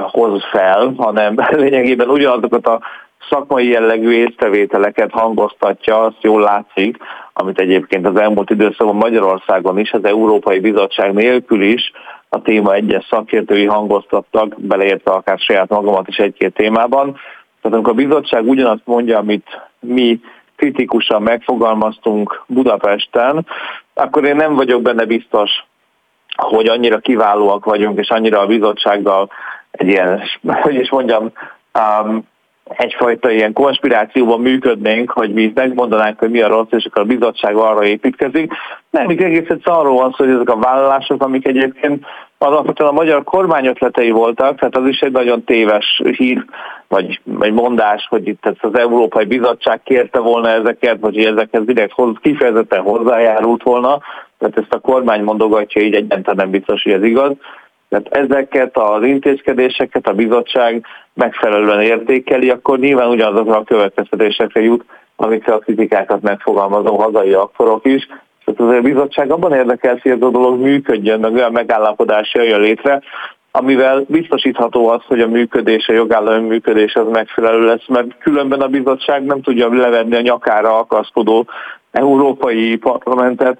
hoz fel, hanem lényegében ugyanazokat a szakmai jellegű észrevételeket hangoztatja, azt jól látszik, amit egyébként az elmúlt időszakban Magyarországon is, az Európai Bizottság nélkül is a téma egyes szakértői hangoztattak, beleértve akár saját magamat is egy-két témában. Tehát amikor a bizottság ugyanazt mondja, amit mi kritikusan megfogalmaztunk Budapesten, akkor én nem vagyok benne biztos, hogy annyira kiválóak vagyunk, és annyira a bizottsággal egy ilyen, hogy is mondjam, um, egyfajta ilyen konspirációban működnénk, hogy mi megmondanánk, hogy mi a rossz, és akkor a bizottság arra építkezik. Nem, még egész egyszerűen arról van szó, hogy ezek a vállalások, amik egyébként alapvetően a magyar kormány ötletei voltak, tehát az is egy nagyon téves hír, vagy, vagy mondás, hogy itt az Európai Bizottság kérte volna ezeket, vagy hogy ezekhez direkt hoz, kifejezetten hozzájárult volna, tehát ezt a kormány mondogatja, így egyáltalán nem biztos, hogy ez igaz. Tehát ezeket az intézkedéseket a bizottság megfelelően értékeli, akkor nyilván ugyanazokra a következtetésekre jut, amikre a kritikákat megfogalmazó hazai aktorok is. Tehát azért a bizottság abban érdekel, hogy ez a dolog működjön, meg olyan megállapodás jöjjön létre, amivel biztosítható az, hogy a működés, a jogállami működés az megfelelő lesz, mert különben a bizottság nem tudja levenni a nyakára akaszkodó európai parlamentet,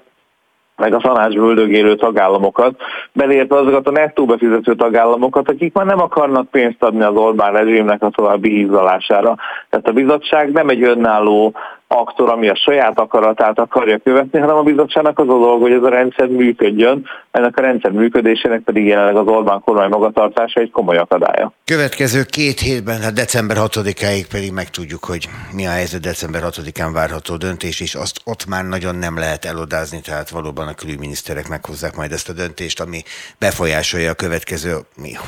meg a tanácsba üldögélő tagállamokat, beleértve azokat a nettó befizető tagállamokat, akik már nem akarnak pénzt adni az Orbán rezsimnek a további hízalására. Tehát a bizottság nem egy önálló aktor, ami a saját akaratát akarja követni, hanem a bizottságnak az a dolog, hogy ez a rendszer működjön, ennek a rendszer működésének pedig jelenleg az Orbán kormány magatartása egy komoly akadálya. Következő két hétben, hát december 6-áig pedig megtudjuk, hogy mi a helyzet december 6-án várható döntés, és azt ott már nagyon nem lehet elodázni, tehát valóban a külügyminiszterek meghozzák majd ezt a döntést, ami befolyásolja a következő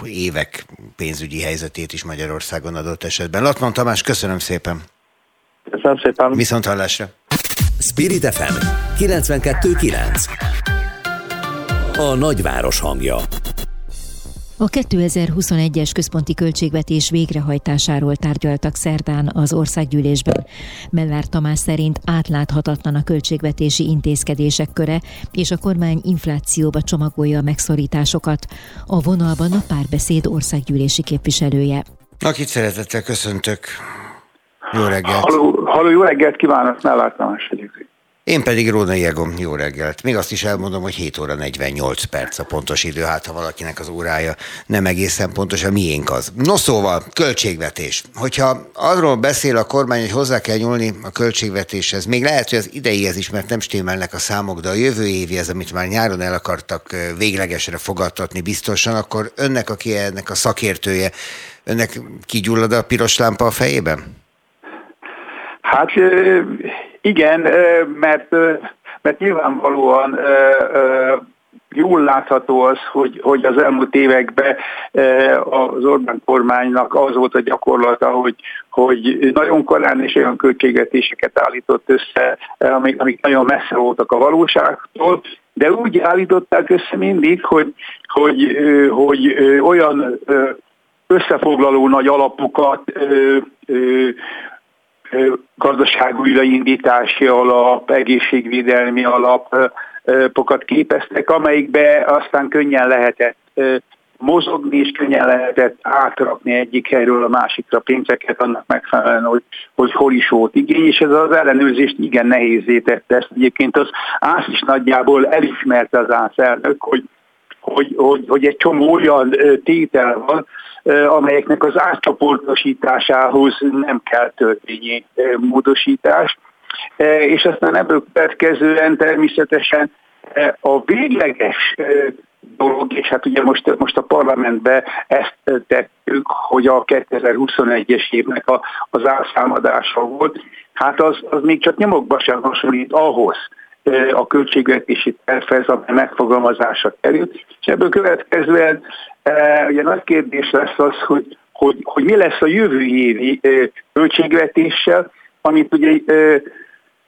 évek pénzügyi helyzetét is Magyarországon adott esetben. Latman Tamás, köszönöm szépen! Köszönöm szépen. Viszont hallásra. Spirit FM 92.9 A nagyváros hangja. A 2021-es központi költségvetés végrehajtásáról tárgyaltak szerdán az országgyűlésben. Mellár Tamás szerint átláthatatlan a költségvetési intézkedések köre, és a kormány inflációba csomagolja a megszorításokat. A vonalban a párbeszéd országgyűlési képviselője. Akit szeretettel köszöntök. Jó reggelt! Halló, halló jó reggelt kívánok, Mellár Tamás vagyok. Én pedig Róna Jegom, jó reggelt. Még azt is elmondom, hogy 7 óra 48 perc a pontos idő, hát ha valakinek az órája nem egészen pontos, a miénk az. No szóval, költségvetés. Hogyha arról beszél a kormány, hogy hozzá kell nyúlni a költségvetéshez, még lehet, hogy az ideihez is, mert nem stimmelnek a számok, de a jövő évi ez, amit már nyáron el akartak véglegesre fogadtatni biztosan, akkor önnek, aki ennek a szakértője, önnek kigyullad a piros lámpa a fejében? Hát igen, mert, mert nyilvánvalóan jól látható az, hogy, hogy az elmúlt években az Orbán kormánynak az volt a gyakorlata, hogy, hogy nagyon korán és olyan költségvetéseket állított össze, amik, amik nagyon messze voltak a valóságtól, de úgy állították össze mindig, hogy, hogy, hogy olyan összefoglaló nagy alapokat gazdaság újraindítási alap, egészségvédelmi alapokat képeztek, amelyikbe aztán könnyen lehetett mozogni, és könnyen lehetett átrakni egyik helyről a másikra pénzeket annak megfelelően, hogy, hogy hol is volt igény, és ez az ellenőrzést igen nehézé tette. Ezt egyébként az ÁSZ is nagyjából elismerte az ÁSZ elnök, hogy, hogy, hogy, hogy egy csomó olyan tétel van, amelyeknek az átcsoportosításához nem kell törvényi módosítás. És aztán ebből következően természetesen a végleges dolog, és hát ugye most, most a parlamentbe ezt tettük, hogy a 2021-es évnek a, az elszámadása volt, hát az, az még csak nyomokba sem hasonlít ahhoz, a költségvetési tervhez, amely megfogalmazása került, és ebből következően ugye nagy kérdés lesz az, hogy, hogy, hogy mi lesz a jövő évi költségvetéssel, amit ugye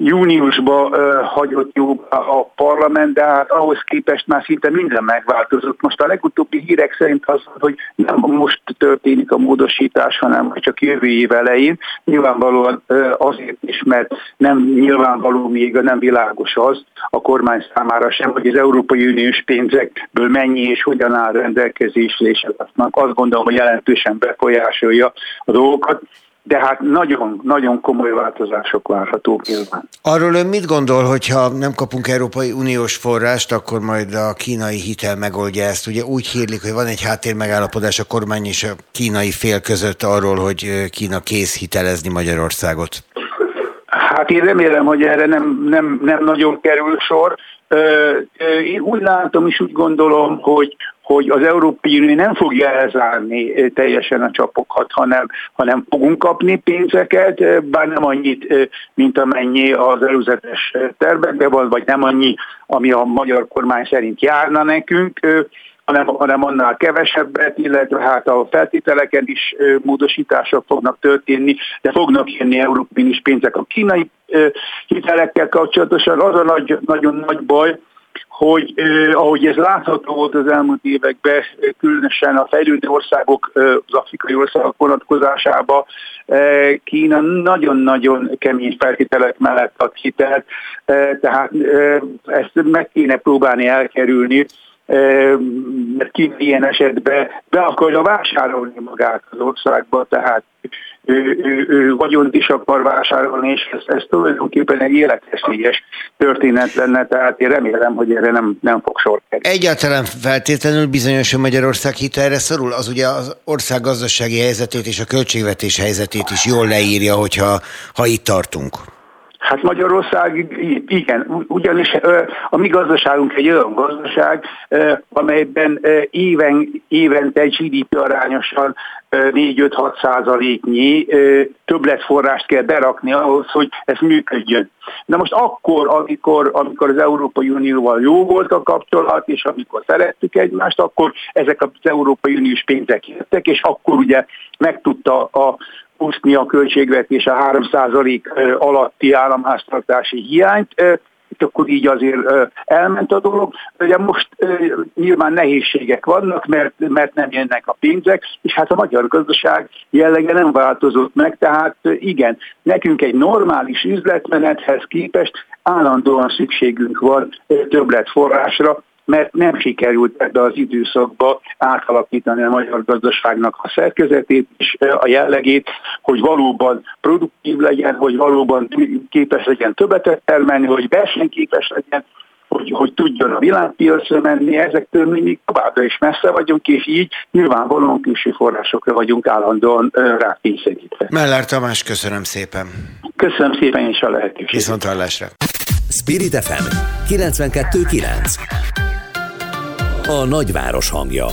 júniusban hagyott jó a parlament, de hát ahhoz képest már szinte minden megváltozott. Most a legutóbbi hírek szerint az, hogy nem most történik a módosítás, hanem csak jövő év elején. Nyilvánvalóan azért is, mert nem nyilvánvaló még, nem világos az a kormány számára sem, hogy az Európai Uniós pénzekből mennyi és hogyan áll rendelkezésre, és azt gondolom, hogy jelentősen befolyásolja a dolgokat de hát nagyon, nagyon komoly változások várhatók nyilván. Arról ön mit gondol, hogyha nem kapunk Európai Uniós forrást, akkor majd a kínai hitel megoldja ezt? Ugye úgy hírlik, hogy van egy háttérmegállapodás a kormány és a kínai fél között arról, hogy Kína kész hitelezni Magyarországot. Hát én remélem, hogy erre nem, nem, nem nagyon kerül sor. Én úgy látom és úgy gondolom, hogy, hogy az Európai Unió nem fogja elzárni teljesen a csapokat, hanem, hanem fogunk kapni pénzeket, bár nem annyit, mint amennyi az előzetes tervekben van, vagy nem annyi, ami a magyar kormány szerint járna nekünk hanem, hanem annál kevesebbet, illetve hát a feltételeken is módosítások fognak történni, de fognak jönni európai pénzek a kínai hitelekkel kapcsolatosan. Az a nagy, nagyon nagy baj, hogy eh, ahogy ez látható volt az elmúlt években, különösen a fejlődő országok, az afrikai országok vonatkozásában, eh, Kína nagyon-nagyon kemény feltételek mellett ad hitelt, eh, tehát eh, ezt meg kéne próbálni elkerülni, mert ki ilyen esetben be akarja vásárolni magát az országba, tehát ő, ő, ő vagyont is akar vásárolni, és ez, ez tulajdonképpen egy életveszélyes történet lenne, tehát én remélem, hogy erre nem, nem fog sor kerülni. Egyáltalán feltétlenül bizonyos, hogy Magyarország hitelre szorul, az ugye az ország gazdasági helyzetét és a költségvetés helyzetét is jól leírja, hogyha ha itt tartunk. Hát Magyarország, igen, ugyanis a mi gazdaságunk egy olyan gazdaság, amelyben éven, évente GDP arányosan 4-5-6 százaléknyi többletforrást kell berakni ahhoz, hogy ez működjön. Na most akkor, amikor, amikor az Európai Unióval jó volt a kapcsolat, és amikor szerettük egymást, akkor ezek az Európai Uniós pénzek jöttek, és akkor ugye meg tudta a úszni a költségvetés a 3% alatti államháztartási hiányt, és akkor így azért elment a dolog. Ugye most nyilván nehézségek vannak, mert, mert nem jönnek a pénzek, és hát a magyar gazdaság jellege nem változott meg, tehát igen, nekünk egy normális üzletmenethez képest állandóan szükségünk van többletforrásra, mert nem sikerült ebbe az időszakba átalakítani a magyar gazdaságnak a szerkezetét és a jellegét, hogy valóban produktív legyen, hogy valóban képes legyen többet termelni, hogy versenyképes legyen, hogy, hogy tudjon a világpiacra menni, ezektől mindig továbbra is messze vagyunk, és így nyilvánvalóan külső forrásokra vagyunk állandóan rákényszerítve. Mellár Tamás, köszönöm szépen. Köszönöm szépen is a lehetőséget. Viszont hallásra. Spirit FM 92.9 a nagyváros hangja.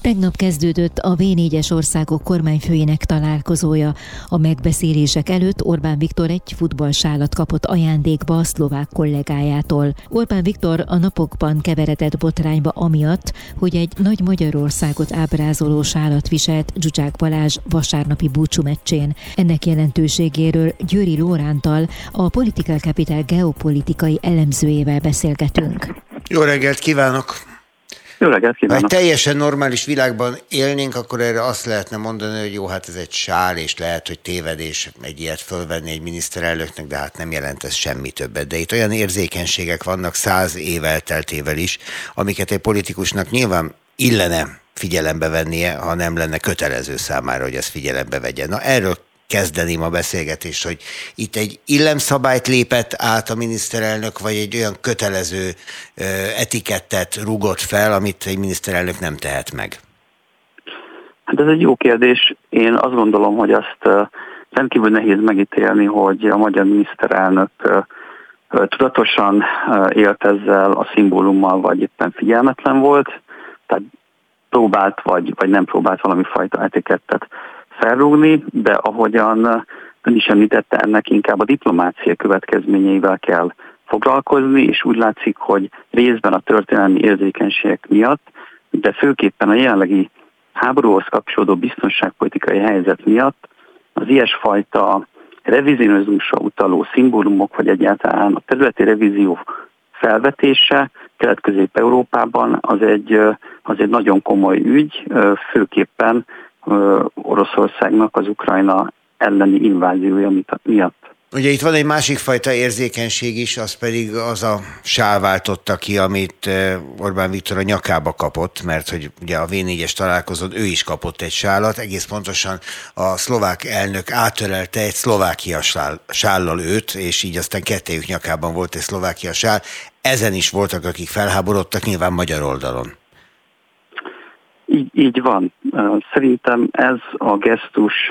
Tegnap kezdődött a V4-es országok kormányfőjének találkozója. A megbeszélések előtt Orbán Viktor egy futballsálat kapott ajándékba a szlovák kollégájától. Orbán Viktor a napokban keveredett botrányba amiatt, hogy egy nagy Magyarországot ábrázoló sálat viselt Zsuzsák Balázs vasárnapi búcsú meccsén. Ennek jelentőségéről Győri Lórántal, a Political Capital geopolitikai elemzőjével beszélgetünk. Jó reggelt kívánok! Jó reggelt kívánok! Ha egy teljesen normális világban élnénk, akkor erre azt lehetne mondani, hogy jó, hát ez egy sál, és lehet, hogy tévedés egy ilyet fölvenni egy miniszterelnöknek, de hát nem jelent ez semmi többet. De itt olyan érzékenységek vannak száz év elteltével is, amiket egy politikusnak nyilván illene figyelembe vennie, ha nem lenne kötelező számára, hogy ezt figyelembe vegye. Na erről kezdeném a beszélgetést, hogy itt egy illemszabályt lépett át a miniszterelnök, vagy egy olyan kötelező etikettet rugott fel, amit egy miniszterelnök nem tehet meg? Hát ez egy jó kérdés. Én azt gondolom, hogy azt rendkívül nehéz megítélni, hogy a magyar miniszterelnök tudatosan élt ezzel a szimbólummal, vagy éppen figyelmetlen volt, tehát próbált, vagy, vagy nem próbált valami fajta etikettet felrúgni, de ahogyan ön is említette, ennek inkább a diplomácia következményeivel kell foglalkozni, és úgy látszik, hogy részben a történelmi érzékenységek miatt, de főképpen a jelenlegi háborúhoz kapcsolódó biztonságpolitikai helyzet miatt az ilyesfajta revizionizmusra utaló szimbólumok, vagy egyáltalán a területi revízió felvetése Kelet-Közép-Európában az egy, az egy nagyon komoly ügy, főképpen Oroszországnak az Ukrajna elleni inváziója miatt. Ugye itt van egy másik fajta érzékenység is, az pedig az a sál váltotta ki, amit Orbán Viktor a nyakába kapott, mert hogy ugye a V4-es találkozón ő is kapott egy sálat, egész pontosan a szlovák elnök átörelte egy szlovákia sál, sállal őt, és így aztán kettejük nyakában volt egy szlovákia sál. Ezen is voltak, akik felháborodtak, nyilván magyar oldalon. Így, így van. Szerintem ez a gesztus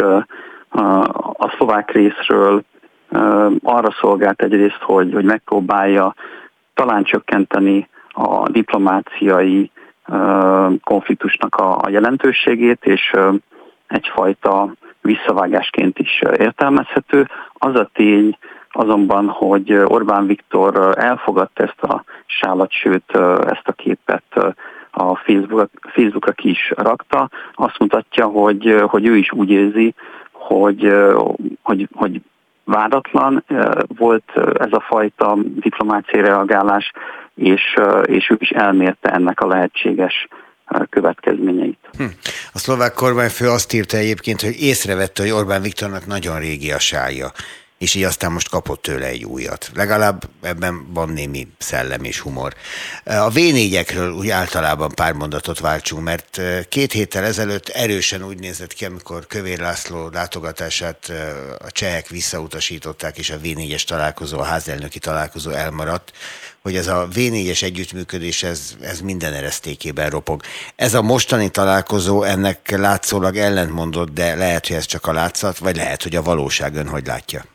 a szlovák részről arra szolgált egyrészt, hogy, hogy megpróbálja talán csökkenteni a diplomáciai konfliktusnak a, jelentőségét, és egyfajta visszavágásként is értelmezhető. Az a tény azonban, hogy Orbán Viktor elfogadta ezt a sálat, sőt ezt a képet a Facebook, Facebookra ki is rakta, azt mutatja, hogy, hogy ő is úgy érzi, hogy, hogy, hogy váratlan volt ez a fajta diplomáciai reagálás, és, és ő is elmérte ennek a lehetséges következményeit. Hm. A szlovák kormányfő azt írta egyébként, hogy észrevette, hogy Orbán Viktornak nagyon régi a sája és így aztán most kapott tőle egy újat. Legalább ebben van némi szellem és humor. A V4-ekről úgy általában pár mondatot váltsunk, mert két héttel ezelőtt erősen úgy nézett ki, amikor Kövér László látogatását a csehek visszautasították, és a V4-es találkozó, a házelnöki találkozó elmaradt, hogy ez a V4-es együttműködés, ez, ez minden eresztékében ropog. Ez a mostani találkozó ennek látszólag ellentmondott, de lehet, hogy ez csak a látszat, vagy lehet, hogy a valóság ön hogy látja?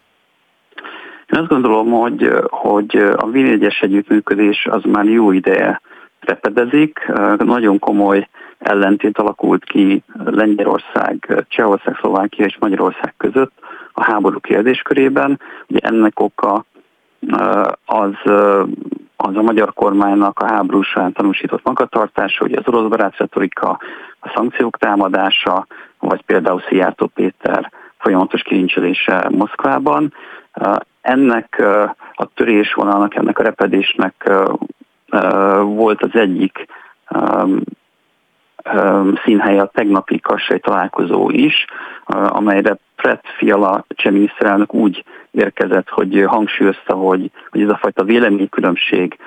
Azt gondolom, hogy, hogy a V4-es együttműködés az már jó ideje repedezik. Nagyon komoly ellentét alakult ki Lengyelország, Csehország, Szlovákia és Magyarország között a háború kérdéskörében. Ugye ennek oka az, az a magyar kormánynak a háború során tanúsított magatartása, ugye az orosz barát retorika, a szankciók támadása, vagy például Szijjártó Péter folyamatos kirincselése Moszkvában. Ennek a törésvonalnak, ennek a repedésnek volt az egyik színhelye a tegnapi kassai találkozó is, amelyre Fred Fiala cseh miniszterelnök úgy érkezett, hogy hangsúlyozta, hogy, hogy ez a fajta véleménykülönbség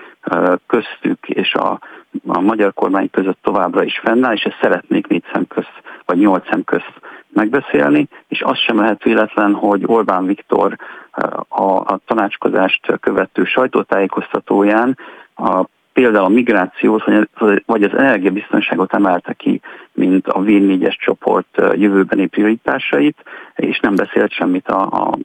köztük és a, a magyar kormány között továbbra is fennáll, és ezt szeretnék négy szem közt, vagy nyolc szem közt megbeszélni, és az sem lehet véletlen, hogy Orbán Viktor a, a tanácskozást követő sajtótájékoztatóján a például a migrációt, vagy az energiabiztonságot emelte ki, mint a V4-es csoport jövőbeni prioritásait, és nem beszélt semmit a, a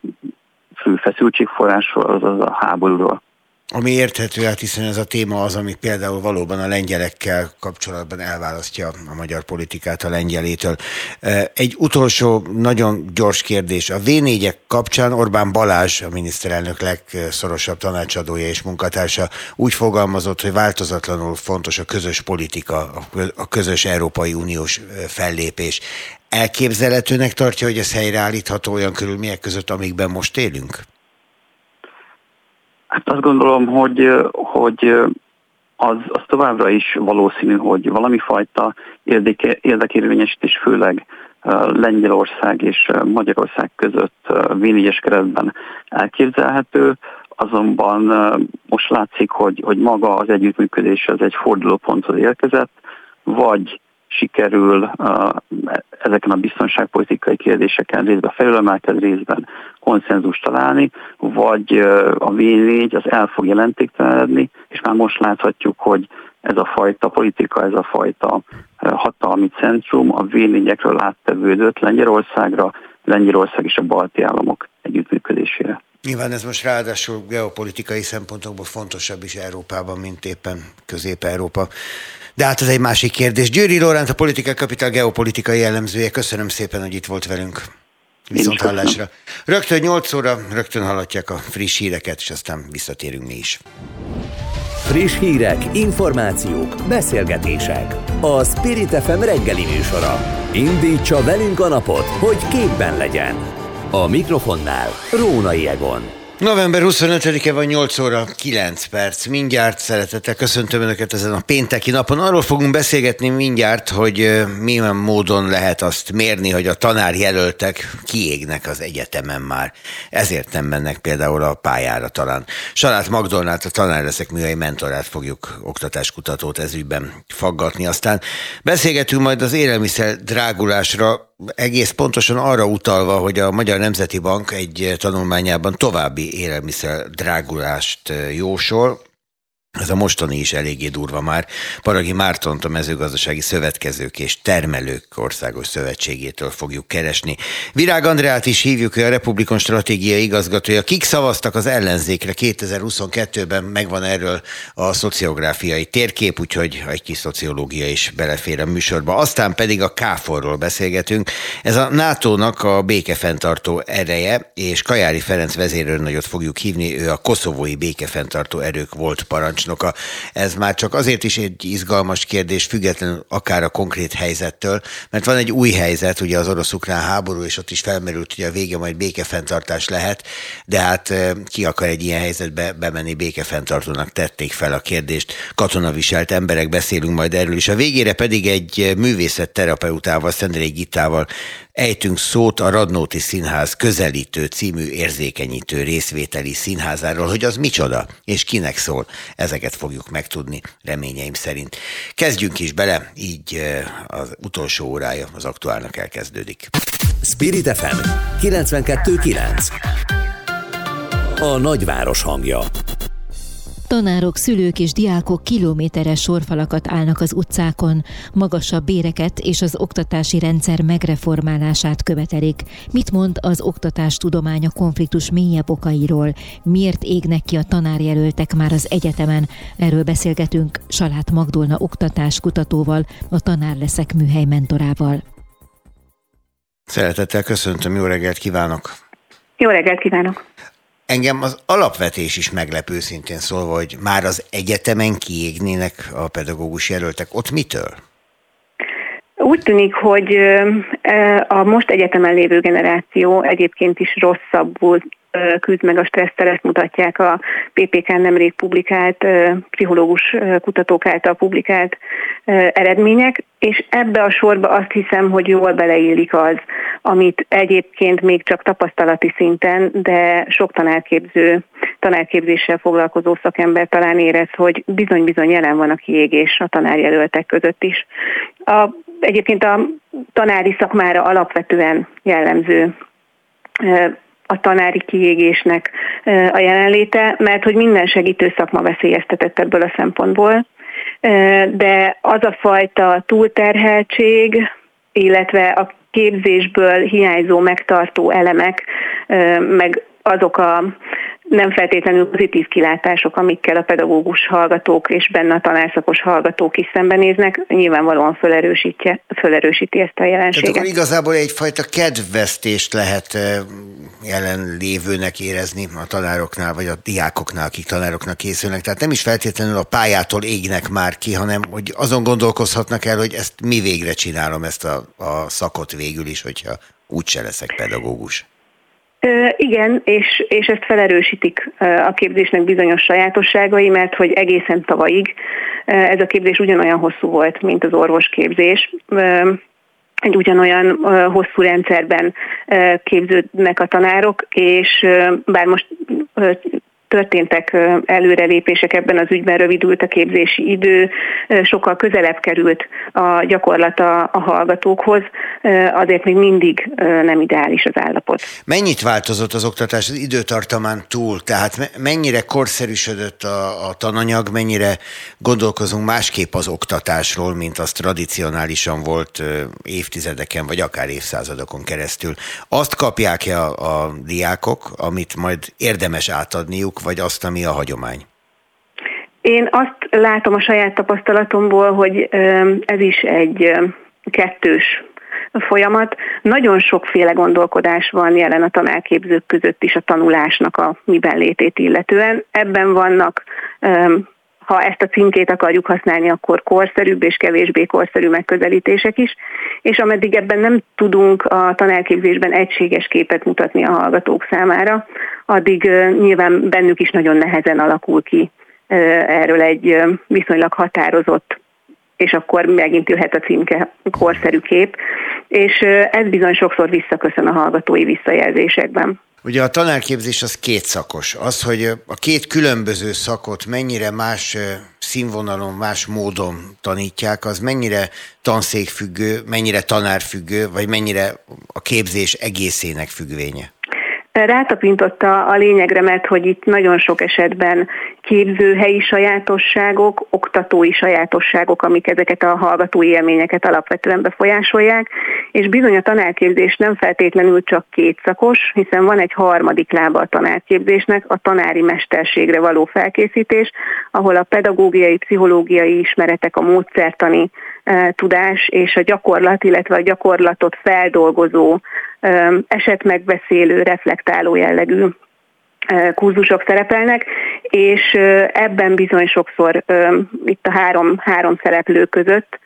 fő feszültségforrásról, azaz a háborúról. Ami érthető, hát hiszen ez a téma az, ami például valóban a lengyelekkel kapcsolatban elválasztja a magyar politikát a lengyelétől. Egy utolsó, nagyon gyors kérdés. A v kapcsán Orbán Balázs, a miniszterelnök legszorosabb tanácsadója és munkatársa úgy fogalmazott, hogy változatlanul fontos a közös politika, a közös Európai Uniós fellépés. Elképzelhetőnek tartja, hogy ez helyreállítható olyan körülmények között, amikben most élünk? Hát azt gondolom, hogy, hogy az, az továbbra is valószínű, hogy valami fajta érdeke, érdekérvényesítés főleg Lengyelország és Magyarország között vénegyes keretben elképzelhető, azonban most látszik, hogy, hogy maga az együttműködés az egy fordulóponthoz érkezett, vagy sikerül ezeken a biztonságpolitikai kérdéseken részben felülemelkedő részben konszenzus találni, vagy a V4 az el fog jelentéktelenedni, és már most láthatjuk, hogy ez a fajta politika, ez a fajta hatalmi centrum a V4-ekről áttevődött Lengyelországra, Lengyelország és a balti államok együttműködésére. Nyilván ez most ráadásul geopolitikai szempontokból fontosabb is Európában, mint éppen Közép-Európa. De hát ez egy másik kérdés. Győri Lóránt, a Politikai Kapital geopolitikai jellemzője. Köszönöm szépen, hogy itt volt velünk. Viszont hallásra. Rögtön 8 óra, rögtön hallatják a friss híreket, és aztán visszatérünk mi is. Friss hírek, információk, beszélgetések. A Spirit FM reggeli műsora. Indítsa velünk a napot, hogy képben legyen. A mikrofonnál Rónai Egon. November 25-e van 8 óra 9 perc. Mindjárt szeretettel köszöntöm Önöket ezen a pénteki napon. Arról fogunk beszélgetni mindjárt, hogy milyen módon lehet azt mérni, hogy a tanárjelöltek kiégnek az egyetemen már. Ezért nem mennek például a pályára talán. Salát Magdolnát, a tanár leszek műhely mentorát fogjuk oktatáskutatót ezügyben faggatni. Aztán beszélgetünk majd az élelmiszer drágulásra egész pontosan arra utalva, hogy a Magyar Nemzeti Bank egy tanulmányában további élelmiszer drágulást jósol, ez a mostani is eléggé durva már. Paragi Mártont a mezőgazdasági szövetkezők és termelők országos szövetségétől fogjuk keresni. Virág Andreát is hívjuk, ő a Republikon stratégiai igazgatója. Kik szavaztak az ellenzékre 2022-ben, megvan erről a szociográfiai térkép, úgyhogy egy kis szociológia is belefér a műsorba. Aztán pedig a KFOR-ról beszélgetünk. Ez a NATO-nak a békefenntartó ereje, és Kajári Ferenc vezérőrnagyot fogjuk hívni, ő a koszovói békefenntartó erők volt parancs parancsnoka. Ez már csak azért is egy izgalmas kérdés, függetlenül akár a konkrét helyzettől, mert van egy új helyzet, ugye az orosz-ukrán háború, és ott is felmerült, hogy a vége majd békefenntartás lehet, de hát ki akar egy ilyen helyzetbe bemenni békefenntartónak tették fel a kérdést. Katonaviselt emberek beszélünk majd erről is. A végére pedig egy művészetterapeutával, Szendelé Gittával ejtünk szót a Radnóti Színház közelítő című érzékenyítő részvételi színházáról, hogy az micsoda, és kinek szól. Ezeket fogjuk megtudni, reményeim szerint. Kezdjünk is bele, így az utolsó órája az aktuálnak elkezdődik. Spirit FM 92.9 A nagyváros hangja Tanárok, szülők és diákok kilométeres sorfalakat állnak az utcákon, magasabb béreket és az oktatási rendszer megreformálását követelik. Mit mond az oktatás tudománya konfliktus mélyebb okairól? Miért égnek ki a tanárjelöltek már az egyetemen? Erről beszélgetünk Salát Magdolna oktatás kutatóval, a Tanár leszek műhely mentorával. Szeretettel köszöntöm, jó reggelt kívánok! Jó reggelt kívánok! Engem az alapvetés is meglepő szintén szólva, hogy már az egyetemen kiégnének a pedagógus jelöltek. Ott mitől? Úgy tűnik, hogy a most egyetemen lévő generáció egyébként is rosszabbul küzd meg a stressztel, ezt mutatják a PPK nemrég publikált, pszichológus kutatók által publikált eredmények, és ebbe a sorba azt hiszem, hogy jól beleillik az, amit egyébként még csak tapasztalati szinten, de sok tanárképző, tanárképzéssel foglalkozó szakember talán érez, hogy bizony-bizony jelen van a kiégés a tanárjelöltek között is. A, egyébként a tanári szakmára alapvetően jellemző a tanári kiégésnek a jelenléte, mert hogy minden segítő szakma veszélyeztetett ebből a szempontból, de az a fajta túlterheltség, illetve a képzésből hiányzó megtartó elemek, meg azok a nem feltétlenül pozitív kilátások, amikkel a pedagógus hallgatók és benne a tanárszakos hallgatók is szembenéznek, nyilvánvalóan felerősíti, felerősíti ezt a jelenséget. Tehát akkor igazából egyfajta kedvesztést lehet jelenlévőnek érezni a tanároknál, vagy a diákoknál, akik tanároknak készülnek. Tehát nem is feltétlenül a pályától égnek már ki, hanem hogy azon gondolkozhatnak el, hogy ezt mi végre csinálom, ezt a, a szakot végül is, hogyha úgyse leszek pedagógus. Igen, és, és ezt felerősítik a képzésnek bizonyos sajátosságai, mert hogy egészen tavalyig ez a képzés ugyanolyan hosszú volt, mint az orvosképzés egy ugyanolyan hosszú rendszerben képződnek a tanárok, és bár most történtek előrelépések ebben az ügyben, rövidült a képzési idő, sokkal közelebb került a gyakorlata a hallgatókhoz, azért még mindig nem ideális az állapot. Mennyit változott az oktatás az időtartamán túl? Tehát mennyire korszerűsödött a, a tananyag, mennyire gondolkozunk másképp az oktatásról, mint az tradicionálisan volt évtizedeken, vagy akár évszázadokon keresztül? Azt kapják-e a, a diákok, amit majd érdemes átadniuk, vagy azt, ami a hagyomány? Én azt látom a saját tapasztalatomból, hogy ez is egy kettős folyamat. Nagyon sokféle gondolkodás van jelen a tanárképzők között is a tanulásnak a miben létét illetően. Ebben vannak ha ezt a címkét akarjuk használni, akkor korszerűbb és kevésbé korszerű megközelítések is, és ameddig ebben nem tudunk a tanárképzésben egységes képet mutatni a hallgatók számára, addig nyilván bennük is nagyon nehezen alakul ki erről egy viszonylag határozott és akkor megint jöhet a címke korszerű kép, és ez bizony sokszor visszaköszön a hallgatói visszajelzésekben. Ugye a tanárképzés az két szakos. Az, hogy a két különböző szakot mennyire más színvonalon, más módon tanítják, az mennyire tanszékfüggő, mennyire tanárfüggő, vagy mennyire a képzés egészének függvénye? Rátapintotta a lényegre, mert hogy itt nagyon sok esetben képzőhelyi sajátosságok, oktatói sajátosságok, amik ezeket a hallgatói élményeket alapvetően befolyásolják, és bizony a tanárképzés nem feltétlenül csak kétszakos, hiszen van egy harmadik lába a tanárképzésnek, a tanári mesterségre való felkészítés, ahol a pedagógiai, pszichológiai ismeretek, a módszertani tudás és a gyakorlat, illetve a gyakorlatot feldolgozó, esetmegbeszélő, reflektáló jellegű kurzusok szerepelnek, és ebben bizony sokszor itt a három, három szereplő között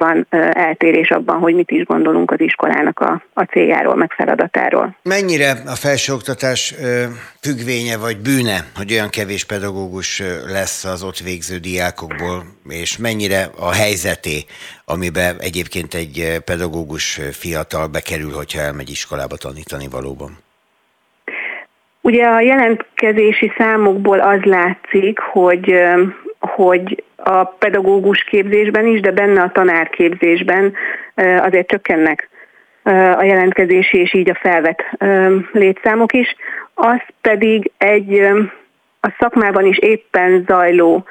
van eltérés abban, hogy mit is gondolunk az iskolának a, a céljáról, meg feladatáról. Mennyire a felsőoktatás függvénye vagy bűne, hogy olyan kevés pedagógus lesz az ott végző diákokból, és mennyire a helyzeté, amiben egyébként egy pedagógus fiatal bekerül, hogyha elmegy iskolába tanítani valóban? Ugye a jelentkezési számokból az látszik, hogy, hogy a pedagógus képzésben is, de benne a tanárképzésben azért csökkennek a jelentkezési és így a felvett létszámok is. Az pedig egy a szakmában is éppen zajló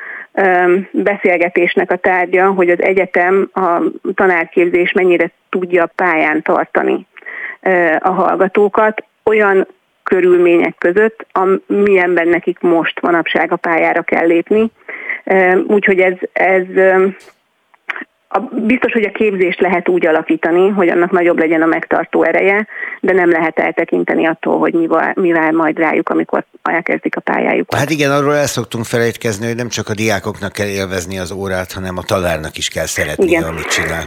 beszélgetésnek a tárgya, hogy az egyetem a tanárképzés mennyire tudja pályán tartani a hallgatókat. Olyan körülmények között, amilyenben nekik most manapság a pályára kell lépni. Úgyhogy ez, ez a, biztos, hogy a képzést lehet úgy alakítani, hogy annak nagyobb legyen a megtartó ereje, de nem lehet eltekinteni attól, hogy mivel, mivel majd rájuk, amikor elkezdik a pályájukat. Hát igen, arról el szoktunk felejtkezni, hogy nem csak a diákoknak kell élvezni az órát, hanem a tanárnak is kell szeretni, amit csinál.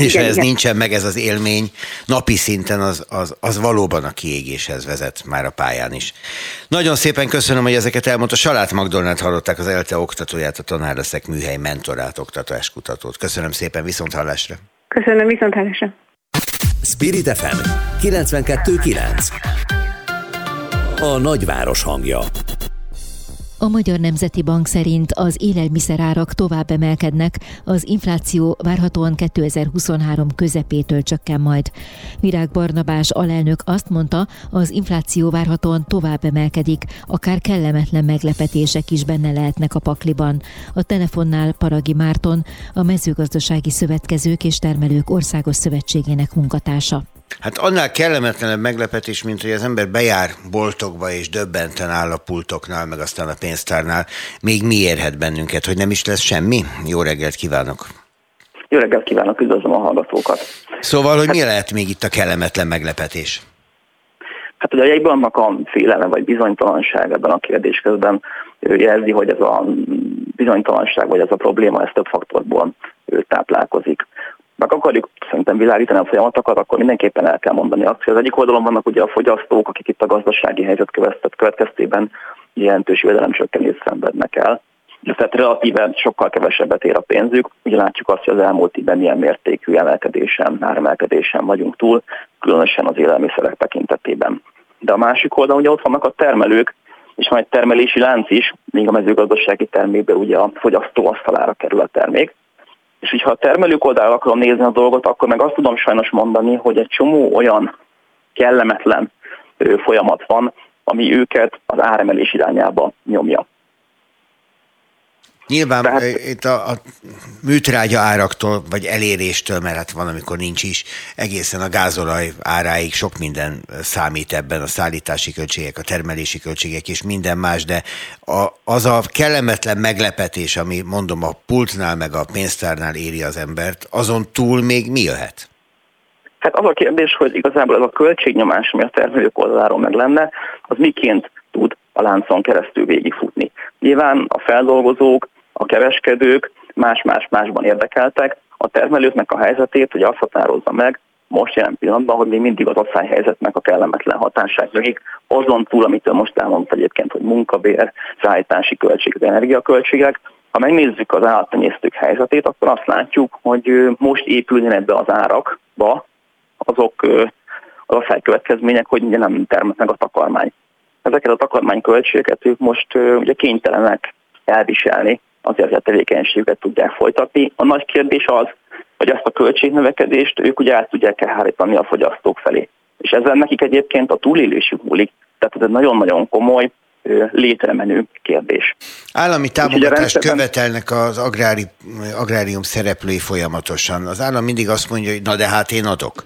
És igen, ha ez igen. nincsen meg ez az élmény napi szinten, az, az, az valóban a kiégéshez vezet már a pályán is. Nagyon szépen köszönöm, hogy ezeket elmondta. Salát Magdolnát hallották az ELTE oktatóját, a Tanár leszek műhely mentorát, oktatáskutatót. Köszönöm szépen, viszont hallásra. Köszönöm, viszont hallásra. Spirit FM 92.9 A nagyváros hangja a Magyar Nemzeti Bank szerint az élelmiszerárak tovább emelkednek, az infláció várhatóan 2023 közepétől csökken majd. Virág Barnabás alelnök azt mondta, az infláció várhatóan tovább emelkedik, akár kellemetlen meglepetések is benne lehetnek a pakliban. A telefonnál Paragi Márton, a mezőgazdasági szövetkezők és termelők országos szövetségének munkatársa. Hát annál kellemetlenebb meglepetés, mint hogy az ember bejár boltokba és döbbenten áll a pultoknál, meg aztán a pénztárnál. Még mi érhet bennünket, hogy nem is lesz semmi? Jó reggelt kívánok! Jó reggelt kívánok, üdvözlöm a hallgatókat! Szóval, hogy hát, mi lehet még itt a kellemetlen meglepetés? Hát ugye egyben annak a félelem vagy bizonytalanság ebben a kérdésközben jelzi, hogy ez a bizonytalanság vagy ez a probléma, ez több faktorból táplálkozik meg akarjuk szerintem világítani a folyamatokat, akkor mindenképpen el kell mondani azt, hogy az egyik oldalon vannak ugye a fogyasztók, akik itt a gazdasági helyzet következtében jelentős jövedelemcsökkenést szenvednek el. Tehát relatíve sokkal kevesebbet ér a pénzük. Ugye látjuk azt, hogy az elmúlt évben milyen mértékű emelkedésen, áremelkedésen vagyunk túl, különösen az élelmiszerek tekintetében. De a másik oldalon ugye ott vannak a termelők, és van egy termelési lánc is, még a mezőgazdasági termékben ugye a fogyasztó asztalára kerül a termék. És hogyha a termelők oldalra akarom nézni a dolgot, akkor meg azt tudom sajnos mondani, hogy egy csomó olyan kellemetlen folyamat van, ami őket az áremelés irányába nyomja. Nyilván Tehát... itt a, a műtrágya áraktól, vagy eléréstől, mert hát van, amikor nincs is, egészen a gázolaj áráig sok minden számít ebben, a szállítási költségek, a termelési költségek és minden más, de a, az a kellemetlen meglepetés, ami mondom a pultnál meg a pénztárnál éri az embert, azon túl még mi jöhet? Hát az a kérdés, hogy igazából ez a költségnyomás, ami a termelők oldaláról meg lenne, az miként tud a láncon keresztül végigfutni. Nyilván a feldolgozók, a kereskedők más-más-másban érdekeltek, a termelőknek a helyzetét, hogy azt határozza meg, most jelen pillanatban, hogy még mindig az helyzetnek a kellemetlen hatásság mögik, azon túl, amit most elmondta egyébként, hogy munkabér, szállítási költségek, energiaköltségek, ha megnézzük az állattenyésztők helyzetét, akkor azt látjuk, hogy most épülnek be az árakba azok az asszálykövetkezmények, hogy ugye nem termet meg a takarmány. Ezeket a takarmányköltségeket ők most ugye kénytelenek elviselni, azért, hogy a tevékenységüket tudják folytatni. A nagy kérdés az, hogy ezt a költségnövekedést ők ugye át tudják elhárítani a fogyasztók felé. És ezzel nekik egyébként a túlélésük múlik. Tehát ez egy nagyon-nagyon komoly létremenő kérdés. Állami támogatást rendszerben... követelnek az agrári, agrárium szereplői folyamatosan. Az állam mindig azt mondja, hogy na de hát én adok.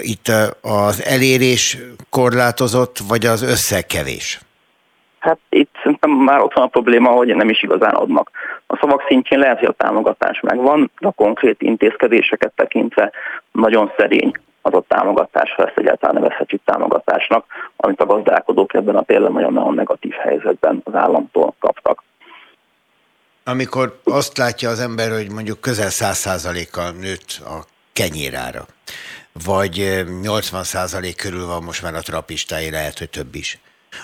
Itt az elérés korlátozott, vagy az összeg kevés? Hát itt szerintem már ott van a probléma, hogy nem is igazán adnak. A szavak szintjén lehet, hogy a támogatás megvan, de a konkrét intézkedéseket tekintve nagyon szerény az a támogatás, ha ezt egyáltalán nevezhetjük támogatásnak, amit a gazdálkodók ebben a például nagyon-nagyon negatív helyzetben az államtól kaptak. Amikor azt látja az ember, hogy mondjuk közel 100%-kal nőtt a kenyérára, vagy 80% körül van most már a trapistái, lehet, hogy több is,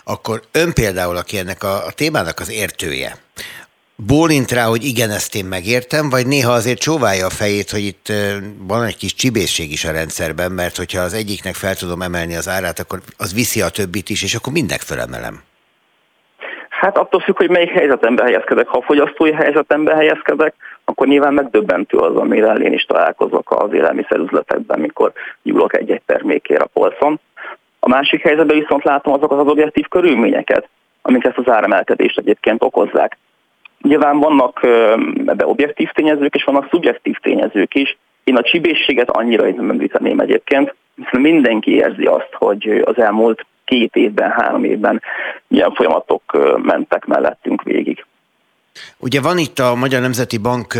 akkor ön például, aki ennek a, a témának az értője, bólint rá, hogy igen, ezt én megértem, vagy néha azért csóválja a fejét, hogy itt van egy kis csibészség is a rendszerben, mert hogyha az egyiknek fel tudom emelni az árát, akkor az viszi a többit is, és akkor mindnek felemelem. Hát attól függ, hogy melyik helyzetemben helyezkedek. Ha a fogyasztói helyzetemben helyezkedek, akkor nyilván megdöbbentő az, amire én is találkozok az élelmiszerüzletekben, mikor nyúlok egy-egy termékért a polcon. A másik helyzetben viszont látom azokat az objektív körülményeket, amik ezt az áremelkedést egyébként okozzák. Nyilván vannak ebbe objektív tényezők, és vannak szubjektív tényezők is. Én a csibészséget annyira nem említeném egyébként, hiszen mindenki érzi azt, hogy az elmúlt két évben, három évben ilyen folyamatok mentek mellettünk végig. Ugye van itt a Magyar Nemzeti Bank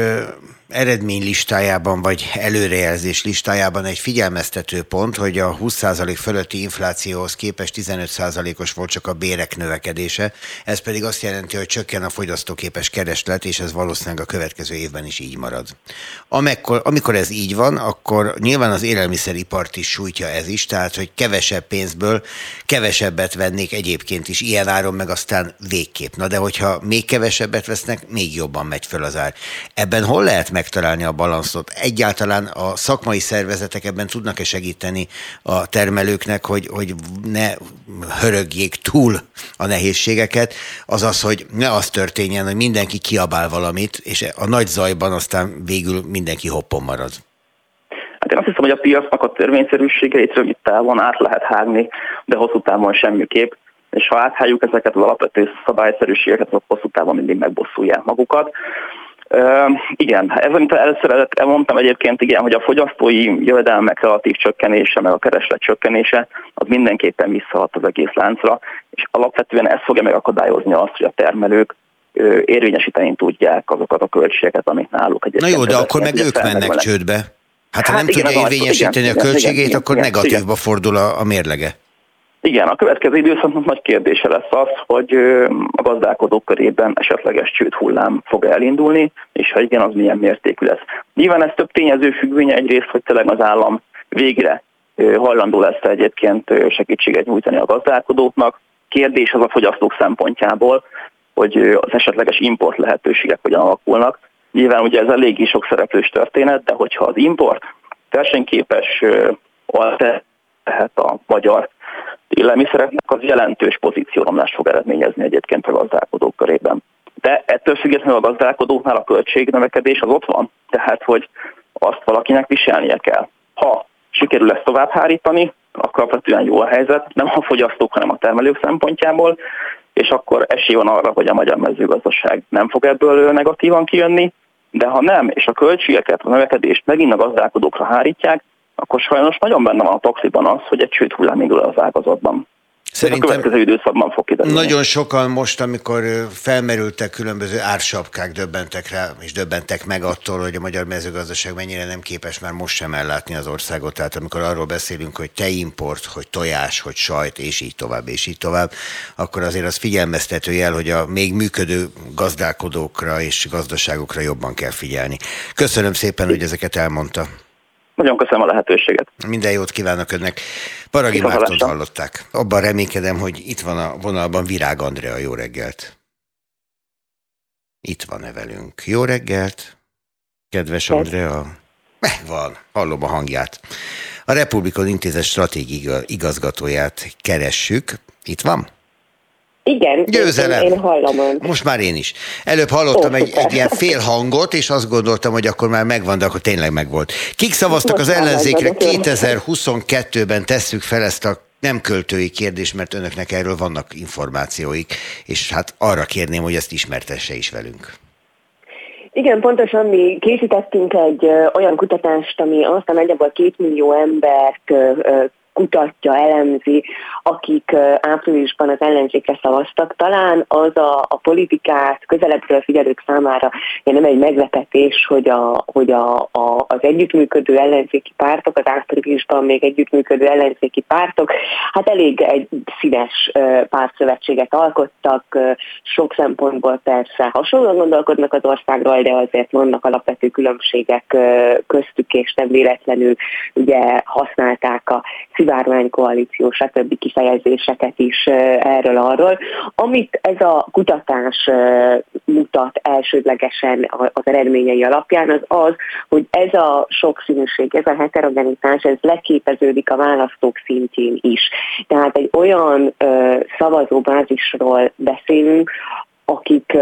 eredménylistájában vagy előrejelzés listájában egy figyelmeztető pont, hogy a 20% fölötti inflációhoz képest 15%-os volt csak a bérek növekedése, ez pedig azt jelenti, hogy csökken a fogyasztóképes kereslet, és ez valószínűleg a következő évben is így marad. Amikor, amikor ez így van, akkor nyilván az élelmiszeripart is sújtja ez is, tehát hogy kevesebb pénzből kevesebbet vennék egyébként is ilyen áron, meg aztán végképp. Na de hogyha még kevesebbet vesznek, még jobban megy föl az ár. Ebben hol lehet megtalálni a balanszot? Egyáltalán a szakmai szervezetek ebben tudnak-e segíteni a termelőknek, hogy, hogy ne hörögjék túl a nehézségeket, azaz, hogy ne az történjen, hogy mindenki kiabál valamit, és a nagy zajban aztán végül mindenki hoppon marad. Hát én azt hiszem, hogy a piacnak a törvényszerűségeit rövid távon át lehet hágni, de hosszú távon semmiképp és ha áthájuk ezeket az alapvető szabályszerűségeket, akkor hosszú távon mindig megbosszulják magukat. Uh, igen, ez, amit először elmondtam egyébként, igen, hogy a fogyasztói jövedelmek relatív csökkenése, meg a kereslet csökkenése, az mindenképpen visszahat az egész láncra, és alapvetően ez fogja megakadályozni azt, hogy a termelők érvényesíteni tudják azokat a költségeket, amik náluk egyébként. Na jó, de akkor meg ők mennek csődbe. Hát ha hát nem igen, tudja érvényesíteni igen, a költségét, igen, igen, akkor igen, negatívba igen. fordul a, a mérlege. Igen, a következő időszaknak nagy kérdése lesz az, hogy a gazdálkodók körében esetleges csődhullám fog elindulni, és ha igen, az milyen mértékű lesz. Nyilván ez több tényező függvénye egyrészt, hogy tényleg az állam végre hajlandó lesz egyébként segítséget nyújtani a gazdálkodóknak. Kérdés az a fogyasztók szempontjából, hogy az esetleges import lehetőségek hogyan alakulnak. Nyilván ugye ez eléggé sok szereplős történet, de hogyha az import versenyképes lehet a magyar élelmiszereknek, az jelentős pozícióromlást fog eredményezni egyébként a gazdálkodók körében. De ettől függetlenül a gazdálkodóknál a költségnövekedés az ott van, tehát hogy azt valakinek viselnie kell. Ha sikerül ezt tovább hárítani, akkor alapvetően jó a helyzet, nem a fogyasztók, hanem a termelők szempontjából, és akkor esély van arra, hogy a magyar mezőgazdaság nem fog ebből negatívan kijönni, de ha nem, és a költségeket, a növekedést megint a gazdálkodókra hárítják, akkor sajnos nagyon benne van a toxiban az, hogy egy csőd hullám indul az ágazatban. Szerintem a következő időszakban fog kiderülni. Nagyon sokan most, amikor felmerültek különböző ársapkák, döbbentek rá, és döbbentek meg attól, hogy a magyar mezőgazdaság mennyire nem képes már most sem ellátni az országot. Tehát amikor arról beszélünk, hogy tejimport, hogy tojás, hogy sajt, és így tovább, és így tovább, akkor azért az figyelmeztető jel, hogy a még működő gazdálkodókra és gazdaságokra jobban kell figyelni. Köszönöm szépen, hogy ezeket elmondta. Nagyon köszönöm a lehetőséget. Minden jót kívánok önnek. Paragi Mártont hallották. Abban reménykedem, hogy itt van a vonalban Virág Andrea. Jó reggelt! Itt van-e velünk? Jó reggelt! Kedves Andrea! Megvan, hallom a hangját. A Republikon Intézet stratégiai igazgatóját keressük. Itt van? Igen, Győzelem. Én, én hallom önt. Most már én is. Előbb hallottam Ó, egy, egy ilyen fél hangot, és azt gondoltam, hogy akkor már megvan, de akkor tényleg megvolt. Kik szavaztak Most az ellenzékre? 2022-ben tesszük fel ezt a nem költői kérdés, mert önöknek erről vannak információik, és hát arra kérném, hogy ezt ismertesse is velünk. Igen, pontosan mi készítettünk egy olyan kutatást, ami aztán nagyjából két millió embert kutatja, elemzi, akik áprilisban az ellenzékre szavaztak. Talán az a, a politikát közelebbről figyelők számára nem egy meglepetés, hogy, a, hogy a, a, az együttműködő ellenzéki pártok, az áprilisban még együttműködő ellenzéki pártok, hát elég egy színes pártszövetséget alkottak, sok szempontból persze hasonlóan gondolkodnak az országról, de azért vannak alapvető különbségek köztük, és nem véletlenül ugye használták a szivárványkoalíció, stb. kifejezéseket is erről-arról. Amit ez a kutatás mutat elsődlegesen az eredményei alapján, az az, hogy ez a sokszínűség, ez a heterogenitás, ez leképeződik a választók szintjén is. Tehát egy olyan szavazóbázisról beszélünk, akik,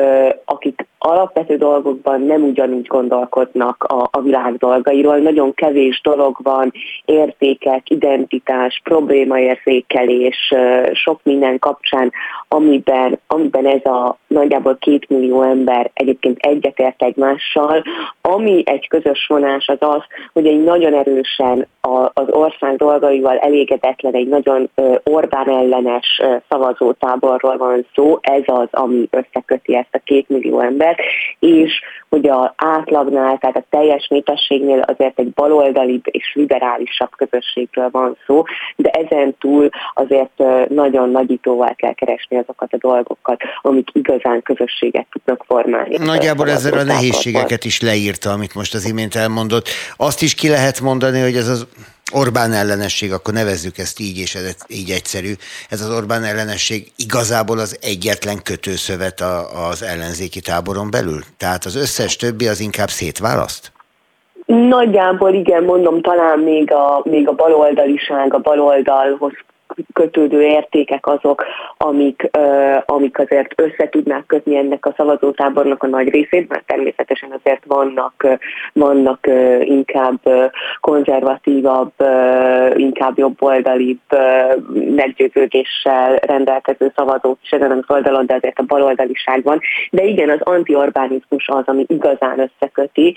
akik alapvető dolgokban nem ugyanúgy gondolkodnak a, a világ dolgairól. Nagyon kevés dolog van, értékek, identitás, problémaérzékelés, sok minden kapcsán, amiben, amiben ez a nagyjából két millió ember egyébként egyetért egymással. Ami egy közös vonás az az, hogy egy nagyon erősen az ország dolgaival elégedetlen, egy nagyon Orbán ellenes szavazótáborról van szó, ez az, ami összeköti ezt a két millió embert, és hogy a átlagnál, tehát a teljes népességnél azért egy baloldali és liberálisabb közösségről van szó, de ezen túl azért nagyon nagyítóval kell keresni azokat a dolgokat, amik igazán közösséget tudnak formálni. Nagyjából ezzel a nehézségeket is leírta, amit most az imént elmondott. Azt is ki lehet mondani, hogy ez az Orbán ellenesség, akkor nevezzük ezt így, és ez így egyszerű. Ez az Orbán ellenesség igazából az egyetlen kötőszövet a, az ellenzéki táboron belül? Tehát az összes többi az inkább szétválaszt? Nagyjából igen, mondom, talán még a, még a baloldaliság, a baloldalhoz kötődő értékek azok, amik, amik azért össze tudnák kötni ennek a szavazótábornak a nagy részét, mert természetesen azért vannak, vannak inkább konzervatívabb, inkább jobboldalibb meggyőződéssel rendelkező szavazók is ezen az oldalon, de azért a baloldaliság van. De igen, az antiorbánizmus az, ami igazán összeköti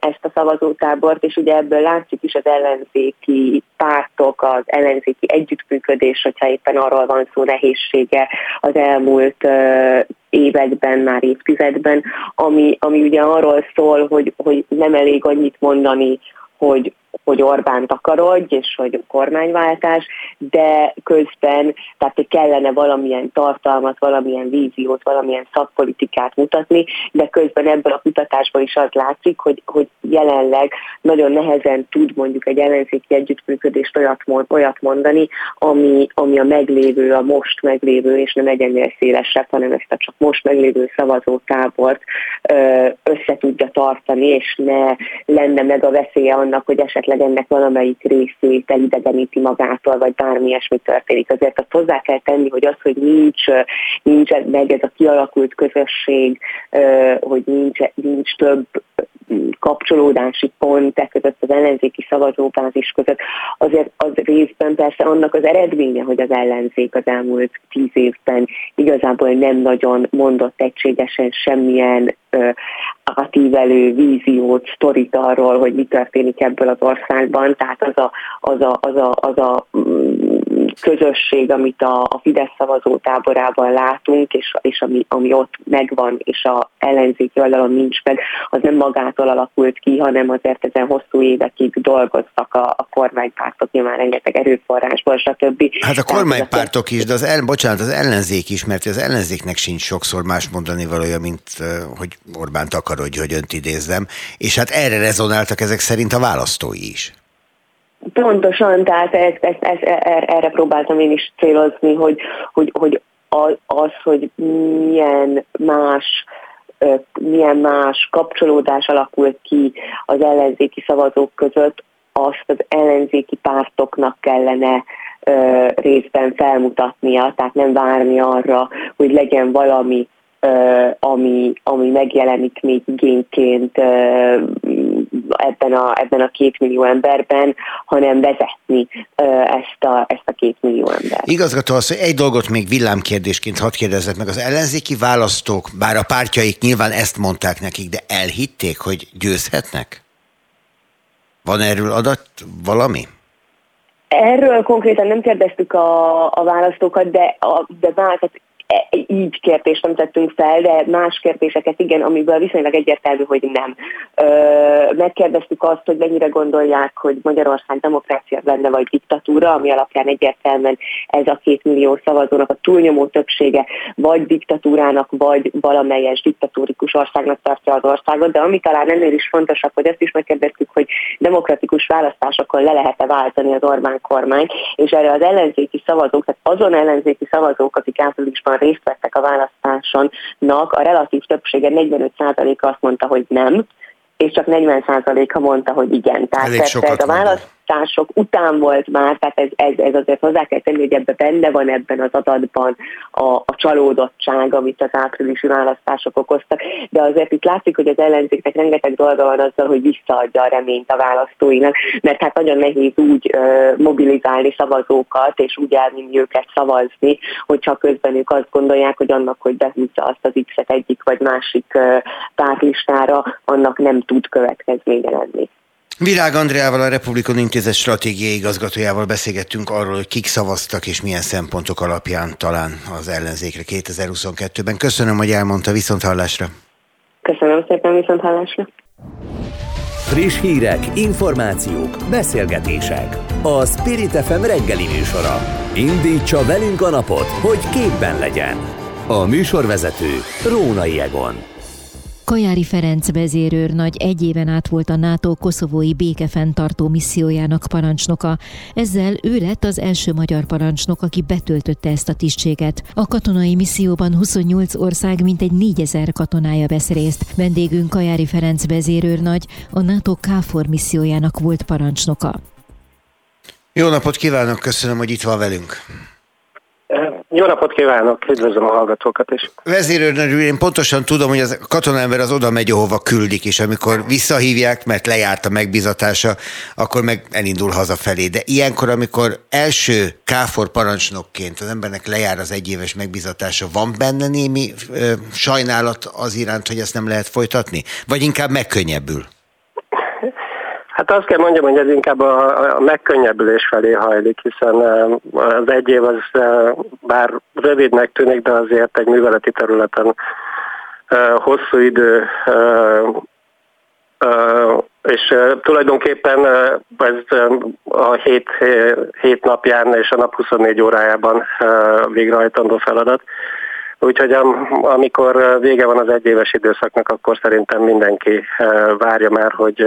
ezt a szavazótábort, és ugye ebből látszik is az ellenzéki pártok, az ellenzéki együtt együttműködés, hogyha éppen arról van szó nehézsége az elmúlt években, már évtizedben, ami, ami ugye arról szól, hogy, hogy nem elég annyit mondani, hogy hogy Orbán takarodj, és hogy kormányváltás, de közben, tehát hogy kellene valamilyen tartalmat, valamilyen víziót, valamilyen szakpolitikát mutatni, de közben ebből a kutatásból is az látszik, hogy, hogy jelenleg nagyon nehezen tud mondjuk egy ellenzéki együttműködést olyat, olyat mondani, ami, ami a meglévő, a most meglévő, és nem egyennél szélesebb, hanem ezt a csak most meglévő szavazótábort össze tudja tartani, és ne lenne meg a veszélye annak, hogy esetleg esetleg ennek valamelyik részét elidegeníti magától, vagy bármi ilyesmi történik. Azért azt hozzá kell tenni, hogy az, hogy nincs, nincs meg ez a kialakult közösség, hogy nincs, nincs több kapcsolódási pont e között az ellenzéki szavazóbázis között, azért az részben persze annak az eredménye, hogy az ellenzék az elmúlt tíz évben igazából nem nagyon mondott egységesen semmilyen átívelő víziót, sztorit arról, hogy mi történik ebből az országban, tehát az a, az a, az a, az a közösség, amit a, a Fidesz szavazó táborában látunk, és, és ami, ami ott megvan, és a ellenzéki oldalon nincs meg, az nem magától alakult ki, hanem azért ezen hosszú évekig dolgoztak a, a kormánypártok, nyilván rengeteg erőforrásból, stb. Hát a kormánypártok is, de az, el, bocsánat, az ellenzék is, mert az ellenzéknek sincs sokszor más mondani valója, mint hogy Orbán takarodj, hogy önt idézzem, és hát erre rezonáltak ezek szerint a választói is. Pontosan, tehát ez, ez, ez, er, erre próbáltam én is célozni, hogy, hogy, hogy az, hogy milyen más milyen más kapcsolódás alakult ki az ellenzéki szavazók között, azt az ellenzéki pártoknak kellene ö, részben felmutatnia, tehát nem várni arra, hogy legyen valami, ö, ami, ami megjelenik még igényként ö, ebben a, ebben a két millió emberben, hanem vezetni ezt a, ezt a két millió embert. Igazgató az, hogy egy dolgot még villámkérdésként hadd kérdezzek meg. Az ellenzéki választók, bár a pártjaik nyilván ezt mondták nekik, de elhitték, hogy győzhetnek? Van erről adat valami? Erről konkrétan nem kérdeztük a, a választókat, de, a, de bár, tehát így kérdést nem tettünk fel, de más kérdéseket igen, amiből viszonylag egyértelmű, hogy nem. Megkérdeztük azt, hogy mennyire gondolják, hogy Magyarország demokrácia lenne vagy diktatúra, ami alapján egyértelműen ez a két millió szavazónak a túlnyomó többsége vagy diktatúrának, vagy valamelyes diktatórikus országnak tartja az országot, de ami talán ennél is fontosabb, hogy ezt is megkérdeztük, hogy demokratikus választásokon le lehet-e váltani az Orbán kormány, és erre az ellenzéki szavazók, tehát azon ellenzéki szavazók, akik áprilisban részt vettek a választásonnak, a relatív többsége 45%-a azt mondta, hogy nem, és csak 40%-a mondta, hogy igen. Tehát ez a választ, választások után volt már, tehát ez, ez, ez azért hozzá kell tenni, hogy ebben benne van ebben az adatban a, a csalódottság, amit az áprilisi választások okoztak, de azért itt látszik, hogy az ellenzéknek rengeteg dolga van azzal, hogy visszaadja a reményt a választóinak, mert hát nagyon nehéz úgy mobilizálni szavazókat, és úgy elvinni őket szavazni, hogyha közben ők azt gondolják, hogy annak, hogy behúzza azt az X-et egyik vagy másik pártlistára, annak nem tud következménye lenni. Virág Andreával, a Republikon Intézet stratégiai igazgatójával beszélgettünk arról, hogy kik szavaztak és milyen szempontok alapján talán az ellenzékre 2022-ben. Köszönöm, hogy elmondta viszonthallásra. Köszönöm szépen viszonthallásra. Friss hírek, információk, beszélgetések. A Spirit FM reggeli műsora. Indítsa velünk a napot, hogy képben legyen. A műsorvezető Rónai Egon. Kajári Ferenc vezérőrnagy egy éven át volt a NATO koszovói békefenntartó missziójának parancsnoka. Ezzel ő lett az első magyar parancsnok, aki betöltötte ezt a tisztséget. A katonai misszióban 28 ország mintegy 4000 katonája vesz részt. Vendégünk Kajári Ferenc vezérőrnagy, a NATO KFOR missziójának volt parancsnoka. Jó napot kívánok, köszönöm, hogy itt van velünk. Jó napot kívánok, üdvözlöm a hallgatókat is. Vezérőrnő, én pontosan tudom, hogy az katonaember az oda megy, ahova küldik, és amikor visszahívják, mert lejárt a megbizatása, akkor meg elindul hazafelé. De ilyenkor, amikor első káfor parancsnokként az embernek lejár az egyéves megbizatása, van benne némi ö, sajnálat az iránt, hogy ezt nem lehet folytatni? Vagy inkább megkönnyebbül? Azt kell mondjam, hogy ez inkább a, a megkönnyebbülés felé hajlik, hiszen az egy év az bár rövidnek tűnik, de azért egy műveleti területen hosszú idő, és tulajdonképpen ez a hét, hét napján és a nap 24 órájában végrehajtandó feladat. Úgyhogy amikor vége van az egyéves időszaknak, akkor szerintem mindenki várja már, hogy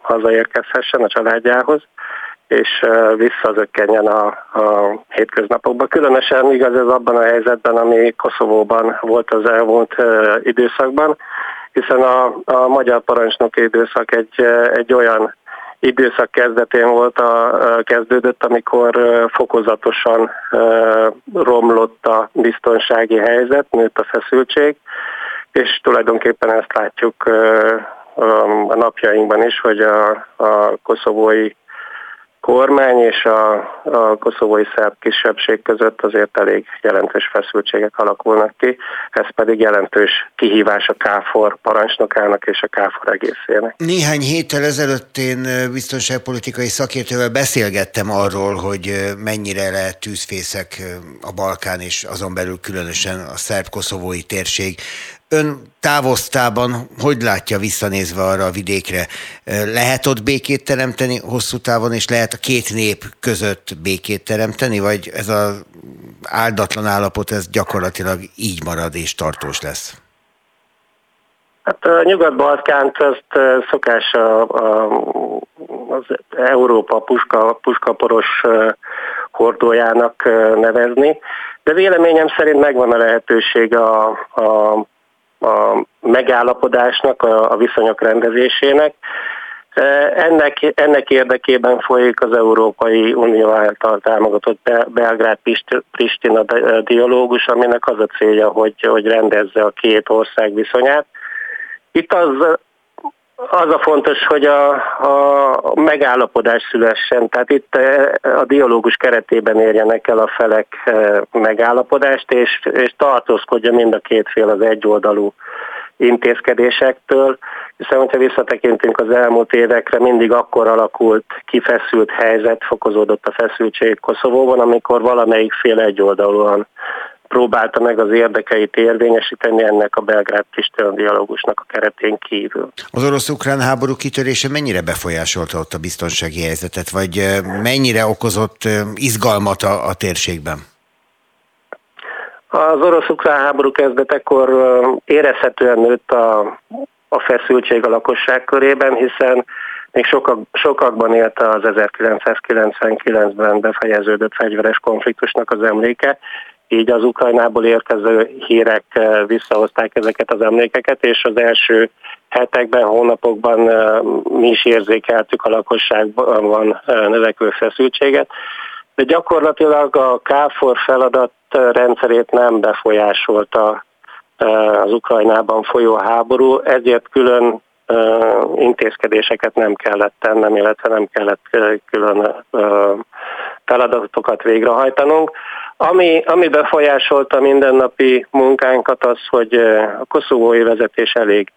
hazaérkezhessen a családjához, és visszazökkenjen a, a hétköznapokba. Különösen igaz ez abban a helyzetben, ami Koszovóban volt az elmúlt időszakban, hiszen a, a magyar parancsnoki időszak egy, egy olyan időszak kezdetén volt a, kezdődött, amikor fokozatosan romlott a biztonsági helyzet, nőtt a feszültség, és tulajdonképpen ezt látjuk a napjainkban is, hogy a, a koszovói kormány és a, a koszovói szerb kisebbség között azért elég jelentős feszültségek alakulnak ki, ez pedig jelentős kihívás a KFOR parancsnokának és a KFOR egészének. Néhány héttel ezelőtt én biztonságpolitikai szakértővel beszélgettem arról, hogy mennyire lehet tűzfészek a Balkán és azon belül különösen a szerb-koszovói térség Ön távoztában hogy látja visszanézve arra a vidékre? Lehet ott békét teremteni hosszú távon, és lehet a két nép között békét teremteni, vagy ez az áldatlan állapot, ez gyakorlatilag így marad és tartós lesz? Hát a Nyugat-Balkánt ezt szokás a, a, az Európa puska, puskaporos hordójának nevezni, de véleményem szerint megvan a lehetőség a, a a megállapodásnak, a, a viszonyok rendezésének. E, ennek, ennek érdekében folyik az Európai Unió által támogatott Belgrád-Pristina dialógus, aminek az a célja, hogy, hogy rendezze a két ország viszonyát. Itt az az a fontos, hogy a, a megállapodás szülessen, tehát itt eh, a dialógus keretében érjenek el a felek eh, megállapodást, és, és tartózkodja mind a két fél az egyoldalú intézkedésektől, hiszen hogyha visszatekintünk az elmúlt évekre, mindig akkor alakult kifeszült helyzet, fokozódott a feszültség Koszovóban, amikor valamelyik fél egyoldalúan próbálta meg az érdekeit érvényesíteni ennek a belgrád Pristina dialógusnak a keretén kívül. Az orosz-ukrán háború kitörése mennyire befolyásolta ott a biztonsági helyzetet, vagy mennyire okozott izgalmat a, a térségben? Az orosz-ukrán háború kezdetekor érezhetően nőtt a, a feszültség a lakosság körében, hiszen még sokak, sokakban élte az 1999-ben befejeződött fegyveres konfliktusnak az emléke, így az Ukrajnából érkező hírek eh, visszahozták ezeket az emlékeket, és az első hetekben, hónapokban eh, mi is érzékeltük a lakosságban eh, növekvő feszültséget, de gyakorlatilag a KFOR feladat rendszerét nem befolyásolta az Ukrajnában folyó háború, ezért külön intézkedéseket nem kellett tennem, illetve nem kellett külön feladatokat végrehajtanunk. Ami, ami befolyásolta mindennapi munkánkat az, hogy a koszovói vezetés elég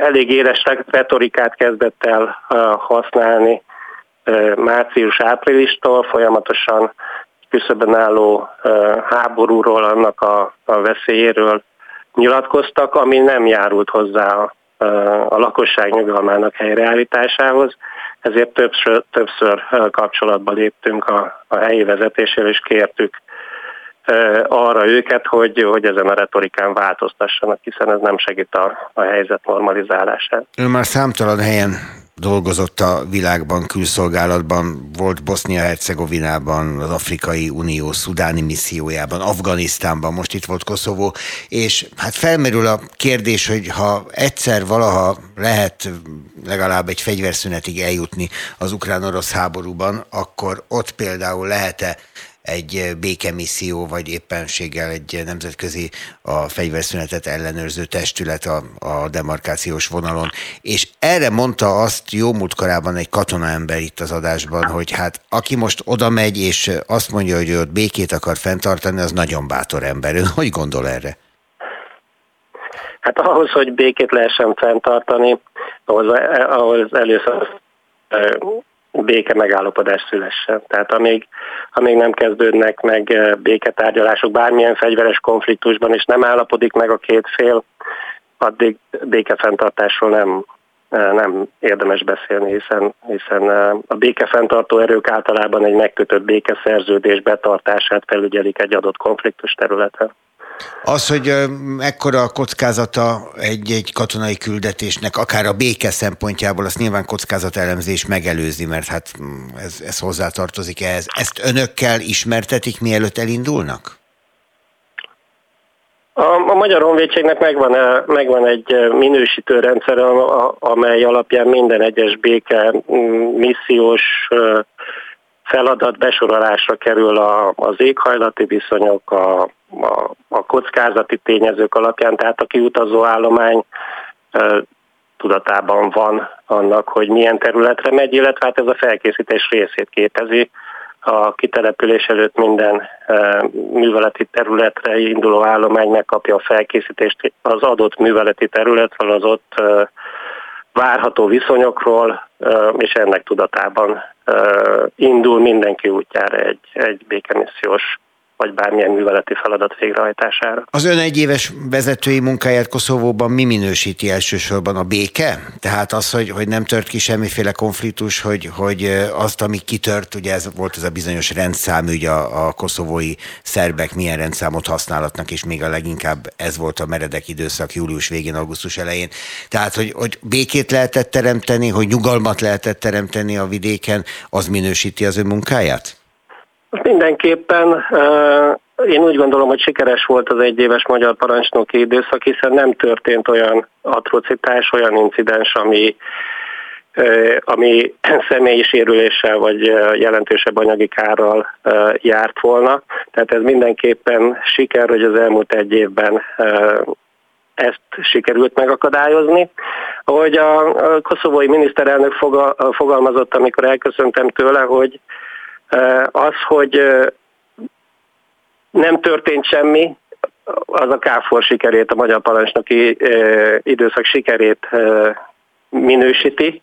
elég éles retorikát kezdett el használni március-áprilistól, folyamatosan küszöbben álló háborúról, annak a, a veszélyéről nyilatkoztak, ami nem járult hozzá a, a lakosság nyugalmának helyreállításához. Ezért többször, többször kapcsolatba léptünk a, a helyi vezetéssel, és kértük arra őket, hogy, hogy ezen a retorikán változtassanak, hiszen ez nem segít a, a helyzet normalizálását. Ő már számtalan helyen dolgozott a világban, külszolgálatban, volt Bosznia-Hercegovinában, az Afrikai Unió szudáni missziójában, Afganisztánban, most itt volt Koszovó, és hát felmerül a kérdés, hogy ha egyszer valaha lehet legalább egy fegyverszünetig eljutni az ukrán-orosz háborúban, akkor ott például lehet-e egy békemisszió, vagy éppenséggel egy nemzetközi a fegyverszünetet ellenőrző testület a, a demarkációs vonalon. És erre mondta azt jó múltkorában egy katonaember itt az adásban, hogy hát aki most oda megy, és azt mondja, hogy ő ott békét akar fenntartani, az nagyon bátor ember. Ön hogy gondol erre? Hát ahhoz, hogy békét lehessen fenntartani, ahhoz, ahhoz először béke megállapodás szülessen. Tehát amíg, amíg nem kezdődnek meg eh, béketárgyalások bármilyen fegyveres konfliktusban, és nem állapodik meg a két fél, addig békefenntartásról nem, eh, nem érdemes beszélni, hiszen, hiszen eh, a békefenntartó erők általában egy megkötött békeszerződés betartását felügyelik egy adott konfliktus területen. Az, hogy ekkora a kockázata egy-egy katonai küldetésnek, akár a béke szempontjából, azt nyilván kockázatelemzés megelőzi, mert hát mm, ez, ez hozzátartozik ehhez. Ezt önökkel ismertetik, mielőtt elindulnak? A, a Magyar Honvédségnek megvan, megvan egy minősítő rendszer, amely alapján minden egyes béke mm, missziós feladat besorolásra kerül a, az éghajlati viszonyok, a, a, a kockázati tényezők alapján, tehát a kiutazó állomány tudatában van annak, hogy milyen területre megy, illetve hát ez a felkészítés részét képezi. A kitelepülés előtt minden műveleti területre induló állomány megkapja a felkészítést az adott műveleti területről, az ott várható viszonyokról, és ennek tudatában indul mindenki útjára egy, egy békemissziós vagy bármilyen műveleti feladat végrehajtására. Az ön egyéves vezetői munkáját Koszovóban mi minősíti elsősorban a béke? Tehát az, hogy, hogy nem tört ki semmiféle konfliktus, hogy, hogy azt, ami kitört, ugye ez volt ez a bizonyos rendszám, ugye a, a koszovói szerbek milyen rendszámot használhatnak, és még a leginkább ez volt a meredek időszak július végén, augusztus elején. Tehát, hogy, hogy békét lehetett teremteni, hogy nyugalmat lehetett teremteni a vidéken, az minősíti az ön munkáját? Mindenképpen én úgy gondolom, hogy sikeres volt az egyéves magyar parancsnoki időszak, hiszen nem történt olyan atrocitás, olyan incidens, ami, ami személyi sérüléssel vagy jelentősebb anyagi kárral járt volna. Tehát ez mindenképpen siker, hogy az elmúlt egy évben ezt sikerült megakadályozni. Ahogy a koszovói miniszterelnök fogalmazott, amikor elköszöntem tőle, hogy az, hogy nem történt semmi, az a KFOR sikerét, a magyar parancsnoki időszak sikerét minősíti,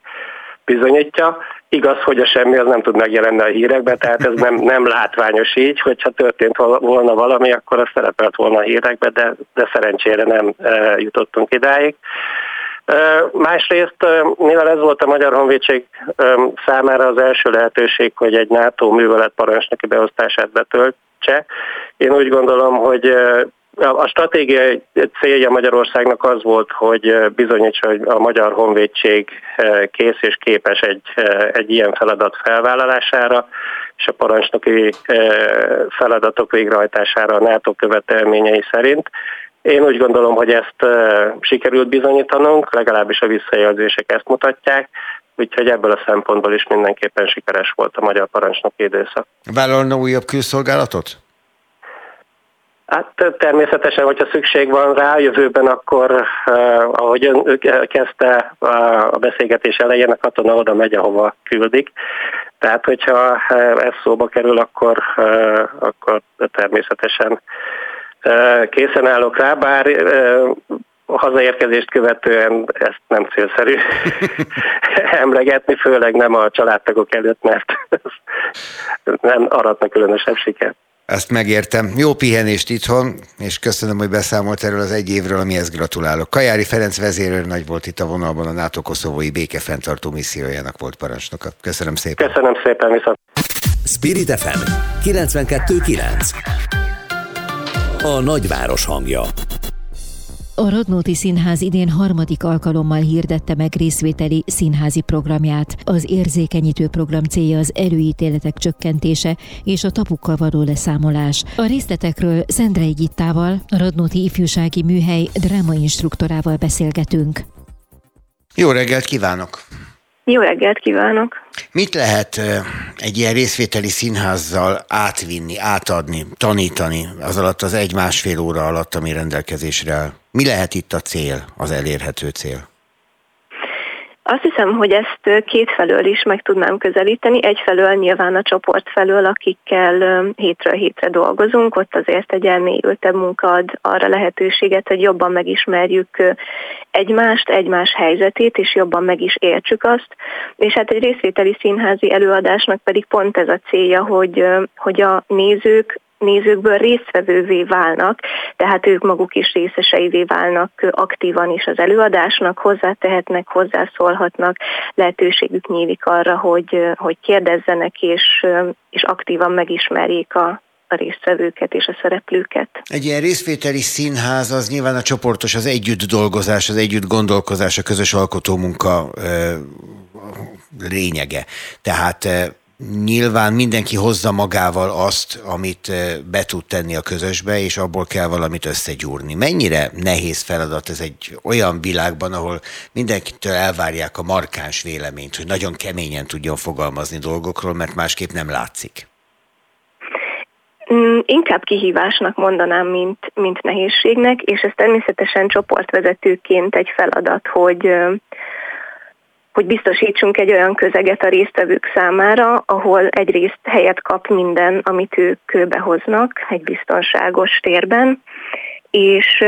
bizonyítja. Igaz, hogy a semmi az nem tud megjelenni a hírekbe, tehát ez nem, nem látványos így, hogyha történt volna valami, akkor az szerepelt volna a hírekbe, de, de szerencsére nem jutottunk idáig. Másrészt, mivel ez volt a Magyar Honvédség számára az első lehetőség, hogy egy NATO művelet parancsnoki beosztását betöltse, én úgy gondolom, hogy a stratégiai célja Magyarországnak az volt, hogy bizonyítsa, hogy a Magyar Honvédség kész és képes egy, egy ilyen feladat felvállalására, és a parancsnoki feladatok végrehajtására a NATO követelményei szerint. Én úgy gondolom, hogy ezt sikerült bizonyítanunk, legalábbis a visszajelzések ezt mutatják, úgyhogy ebből a szempontból is mindenképpen sikeres volt a magyar parancsnok időszak. Vállalna újabb külszolgálatot? Hát természetesen, hogyha szükség van rá jövőben, akkor ahogy ön kezdte a beszélgetés elején, a katona oda megy, ahova küldik. Tehát, hogyha ez szóba kerül, akkor, akkor természetesen készen állok rá, bár a hazaérkezést követően ezt nem célszerű emlegetni, főleg nem a családtagok előtt, mert nem aratnak különösebb sikert. Ezt megértem. Jó pihenést itthon, és köszönöm, hogy beszámolt erről az egy évről, amihez gratulálok. Kajári Ferenc vezérőr nagy volt itt a vonalban, a NATO koszovói békefenntartó missziójának volt parancsnoka. Köszönöm szépen. Köszönöm szépen, viszont. Spirit FM 92.9 a nagyváros hangja. A Radnóti Színház idén harmadik alkalommal hirdette meg részvételi színházi programját. Az érzékenyítő program célja az előítéletek csökkentése és a tapukkal való leszámolás. A részletekről Szendrei Gittával, a Radnóti Ifjúsági Műhely drámainstruktorával beszélgetünk. Jó reggelt kívánok! Jó reggelt kívánok! Mit lehet egy ilyen részvételi színházzal átvinni, átadni, tanítani az alatt az egy-másfél óra alatt, ami rendelkezésre áll? Mi lehet itt a cél, az elérhető cél? Azt hiszem, hogy ezt két felől is meg tudnám közelíteni. Egyfelől nyilván a csoport felől, akikkel hétről hétre dolgozunk, ott azért egy elmélyültebb munka ad arra lehetőséget, hogy jobban megismerjük egymást, egymás helyzetét, és jobban meg is értsük azt. És hát egy részvételi színházi előadásnak pedig pont ez a célja, hogy, hogy a nézők nézőkből résztvevővé válnak, tehát ők maguk is részeseivé válnak aktívan is az előadásnak, hozzátehetnek, hozzászólhatnak, lehetőségük nyílik arra, hogy, hogy kérdezzenek és, és aktívan megismerjék a, a résztvevőket és a szereplőket. Egy ilyen részvételi színház az nyilván a csoportos, az együtt dolgozás, az együtt gondolkozás, a közös alkotómunka lényege. Tehát nyilván mindenki hozza magával azt, amit be tud tenni a közösbe, és abból kell valamit összegyúrni. Mennyire nehéz feladat ez egy olyan világban, ahol mindenkitől elvárják a markáns véleményt, hogy nagyon keményen tudjon fogalmazni dolgokról, mert másképp nem látszik. Mm, inkább kihívásnak mondanám, mint, mint nehézségnek, és ez természetesen csoportvezetőként egy feladat, hogy hogy biztosítsunk egy olyan közeget a résztvevők számára, ahol egyrészt helyet kap minden, amit ők behoznak egy biztonságos térben, és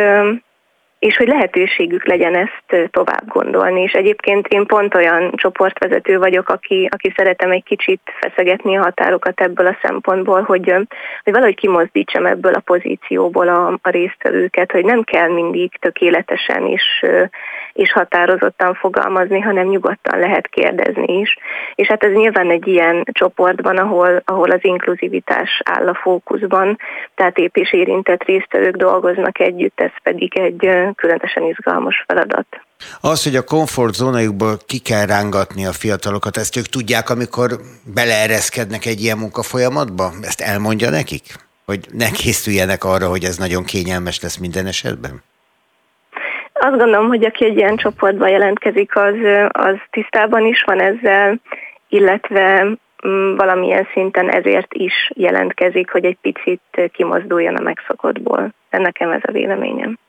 és hogy lehetőségük legyen ezt tovább gondolni. És egyébként én pont olyan csoportvezető vagyok, aki, aki szeretem egy kicsit feszegetni a határokat ebből a szempontból, hogy, hogy valahogy kimozdítsam ebből a pozícióból a, a résztvevőket, hogy nem kell mindig tökéletesen és, és határozottan fogalmazni, hanem nyugodtan lehet kérdezni is. És hát ez nyilván egy ilyen csoportban, ahol, ahol az inkluzivitás áll a fókuszban, tehát épp és érintett résztvevők dolgoznak együtt, ez pedig egy különösen izgalmas feladat. Az, hogy a komfortzónájukból ki kell rángatni a fiatalokat, ezt ők tudják, amikor beleereszkednek egy ilyen munkafolyamatba? Ezt elmondja nekik? Hogy ne készüljenek arra, hogy ez nagyon kényelmes lesz minden esetben? Azt gondolom, hogy aki egy ilyen csoportba jelentkezik, az, az tisztában is van ezzel, illetve mm, valamilyen szinten ezért is jelentkezik, hogy egy picit kimozduljon a megszokottból. De nekem ez a véleményem.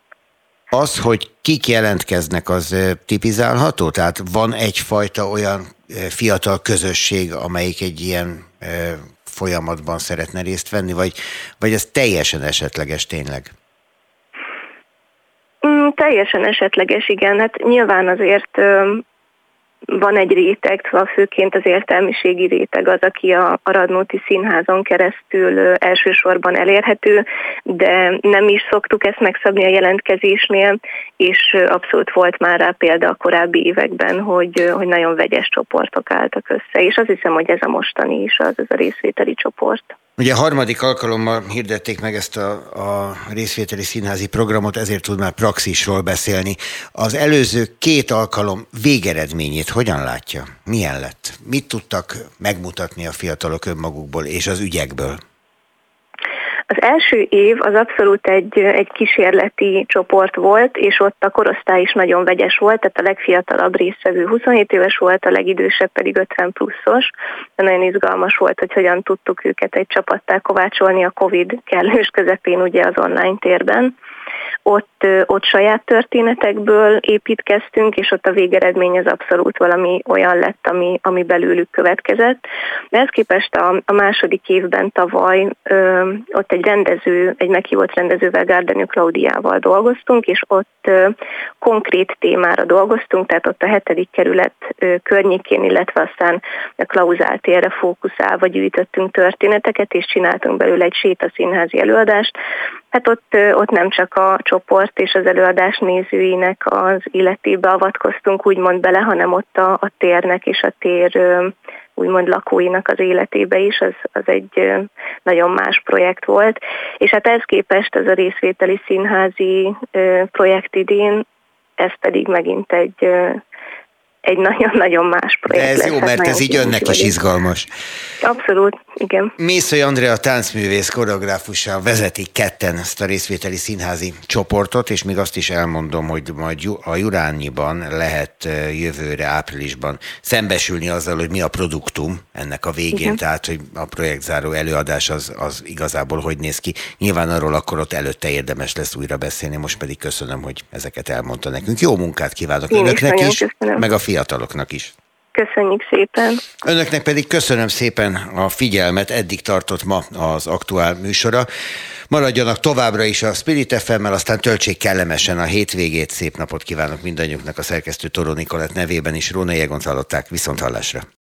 Az, hogy kik jelentkeznek, az tipizálható? Tehát van egyfajta olyan fiatal közösség, amelyik egy ilyen folyamatban szeretne részt venni, vagy, vagy ez teljesen esetleges tényleg? Teljesen esetleges, igen. Hát nyilván azért van egy réteg, szóval főként az értelmiségi réteg az, aki a, Radnóti Színházon keresztül elsősorban elérhető, de nem is szoktuk ezt megszabni a jelentkezésnél, és abszolút volt már rá példa a korábbi években, hogy, hogy nagyon vegyes csoportok álltak össze, és azt hiszem, hogy ez a mostani is az, ez a részvételi csoport. Ugye harmadik alkalommal hirdették meg ezt a, a részvételi színházi programot, ezért tud már praxisról beszélni. Az előző két alkalom végeredményét hogyan látja? Milyen lett? Mit tudtak megmutatni a fiatalok önmagukból és az ügyekből? Az első év az abszolút egy, egy kísérleti csoport volt, és ott a korosztály is nagyon vegyes volt, tehát a legfiatalabb résztvevő 27 éves volt, a legidősebb pedig 50 pluszos. De nagyon izgalmas volt, hogy hogyan tudtuk őket egy csapattá kovácsolni a Covid kellős közepén ugye az online térben ott, ott saját történetekből építkeztünk, és ott a végeredmény az abszolút valami olyan lett, ami, ami belőlük következett. De ezt képest a, a második évben tavaly ö, ott egy rendező, egy meghívott rendezővel, Gardenő Klaudiával dolgoztunk, és ott ö, konkrét témára dolgoztunk, tehát ott a hetedik kerület ö, környékén, illetve aztán a Klauzál térre fókuszálva gyűjtöttünk történeteket, és csináltunk belőle egy sétaszínházi előadást. Hát ott, ott nem csak a csoport és az előadás nézőinek az életébe avatkoztunk úgymond bele, hanem ott a, a térnek és a tér úgymond lakóinak az életébe is, az, az egy nagyon más projekt volt. És hát ez képest ez a részvételi színházi projekt idén, ez pedig megint egy egy nagyon-nagyon más projekt De ez lesz, jó, mert ez így önnek is izgalmas. Abszolút, igen. Mészői Andrea táncművész koreográfussal vezetik ketten ezt a részvételi színházi csoportot, és még azt is elmondom, hogy majd a Jurányiban lehet jövőre, áprilisban szembesülni azzal, hogy mi a produktum ennek a végén, igen. tehát hogy a projektzáró előadás az, az igazából hogy néz ki. Nyilván arról akkor ott előtte érdemes lesz újra beszélni, most pedig köszönöm, hogy ezeket elmondta nekünk. Jó munkát kívánok Én önöknek is, is meg a fiataloknak is. Köszönjük szépen. Önöknek pedig köszönöm szépen a figyelmet, eddig tartott ma az aktuál műsora. Maradjanak továbbra is a Spirit fm aztán töltsék kellemesen a hétvégét. Szép napot kívánok mindannyiuknak a szerkesztő Toró Nikolett nevében is. Róna Jegont hallották. Viszont hallásra.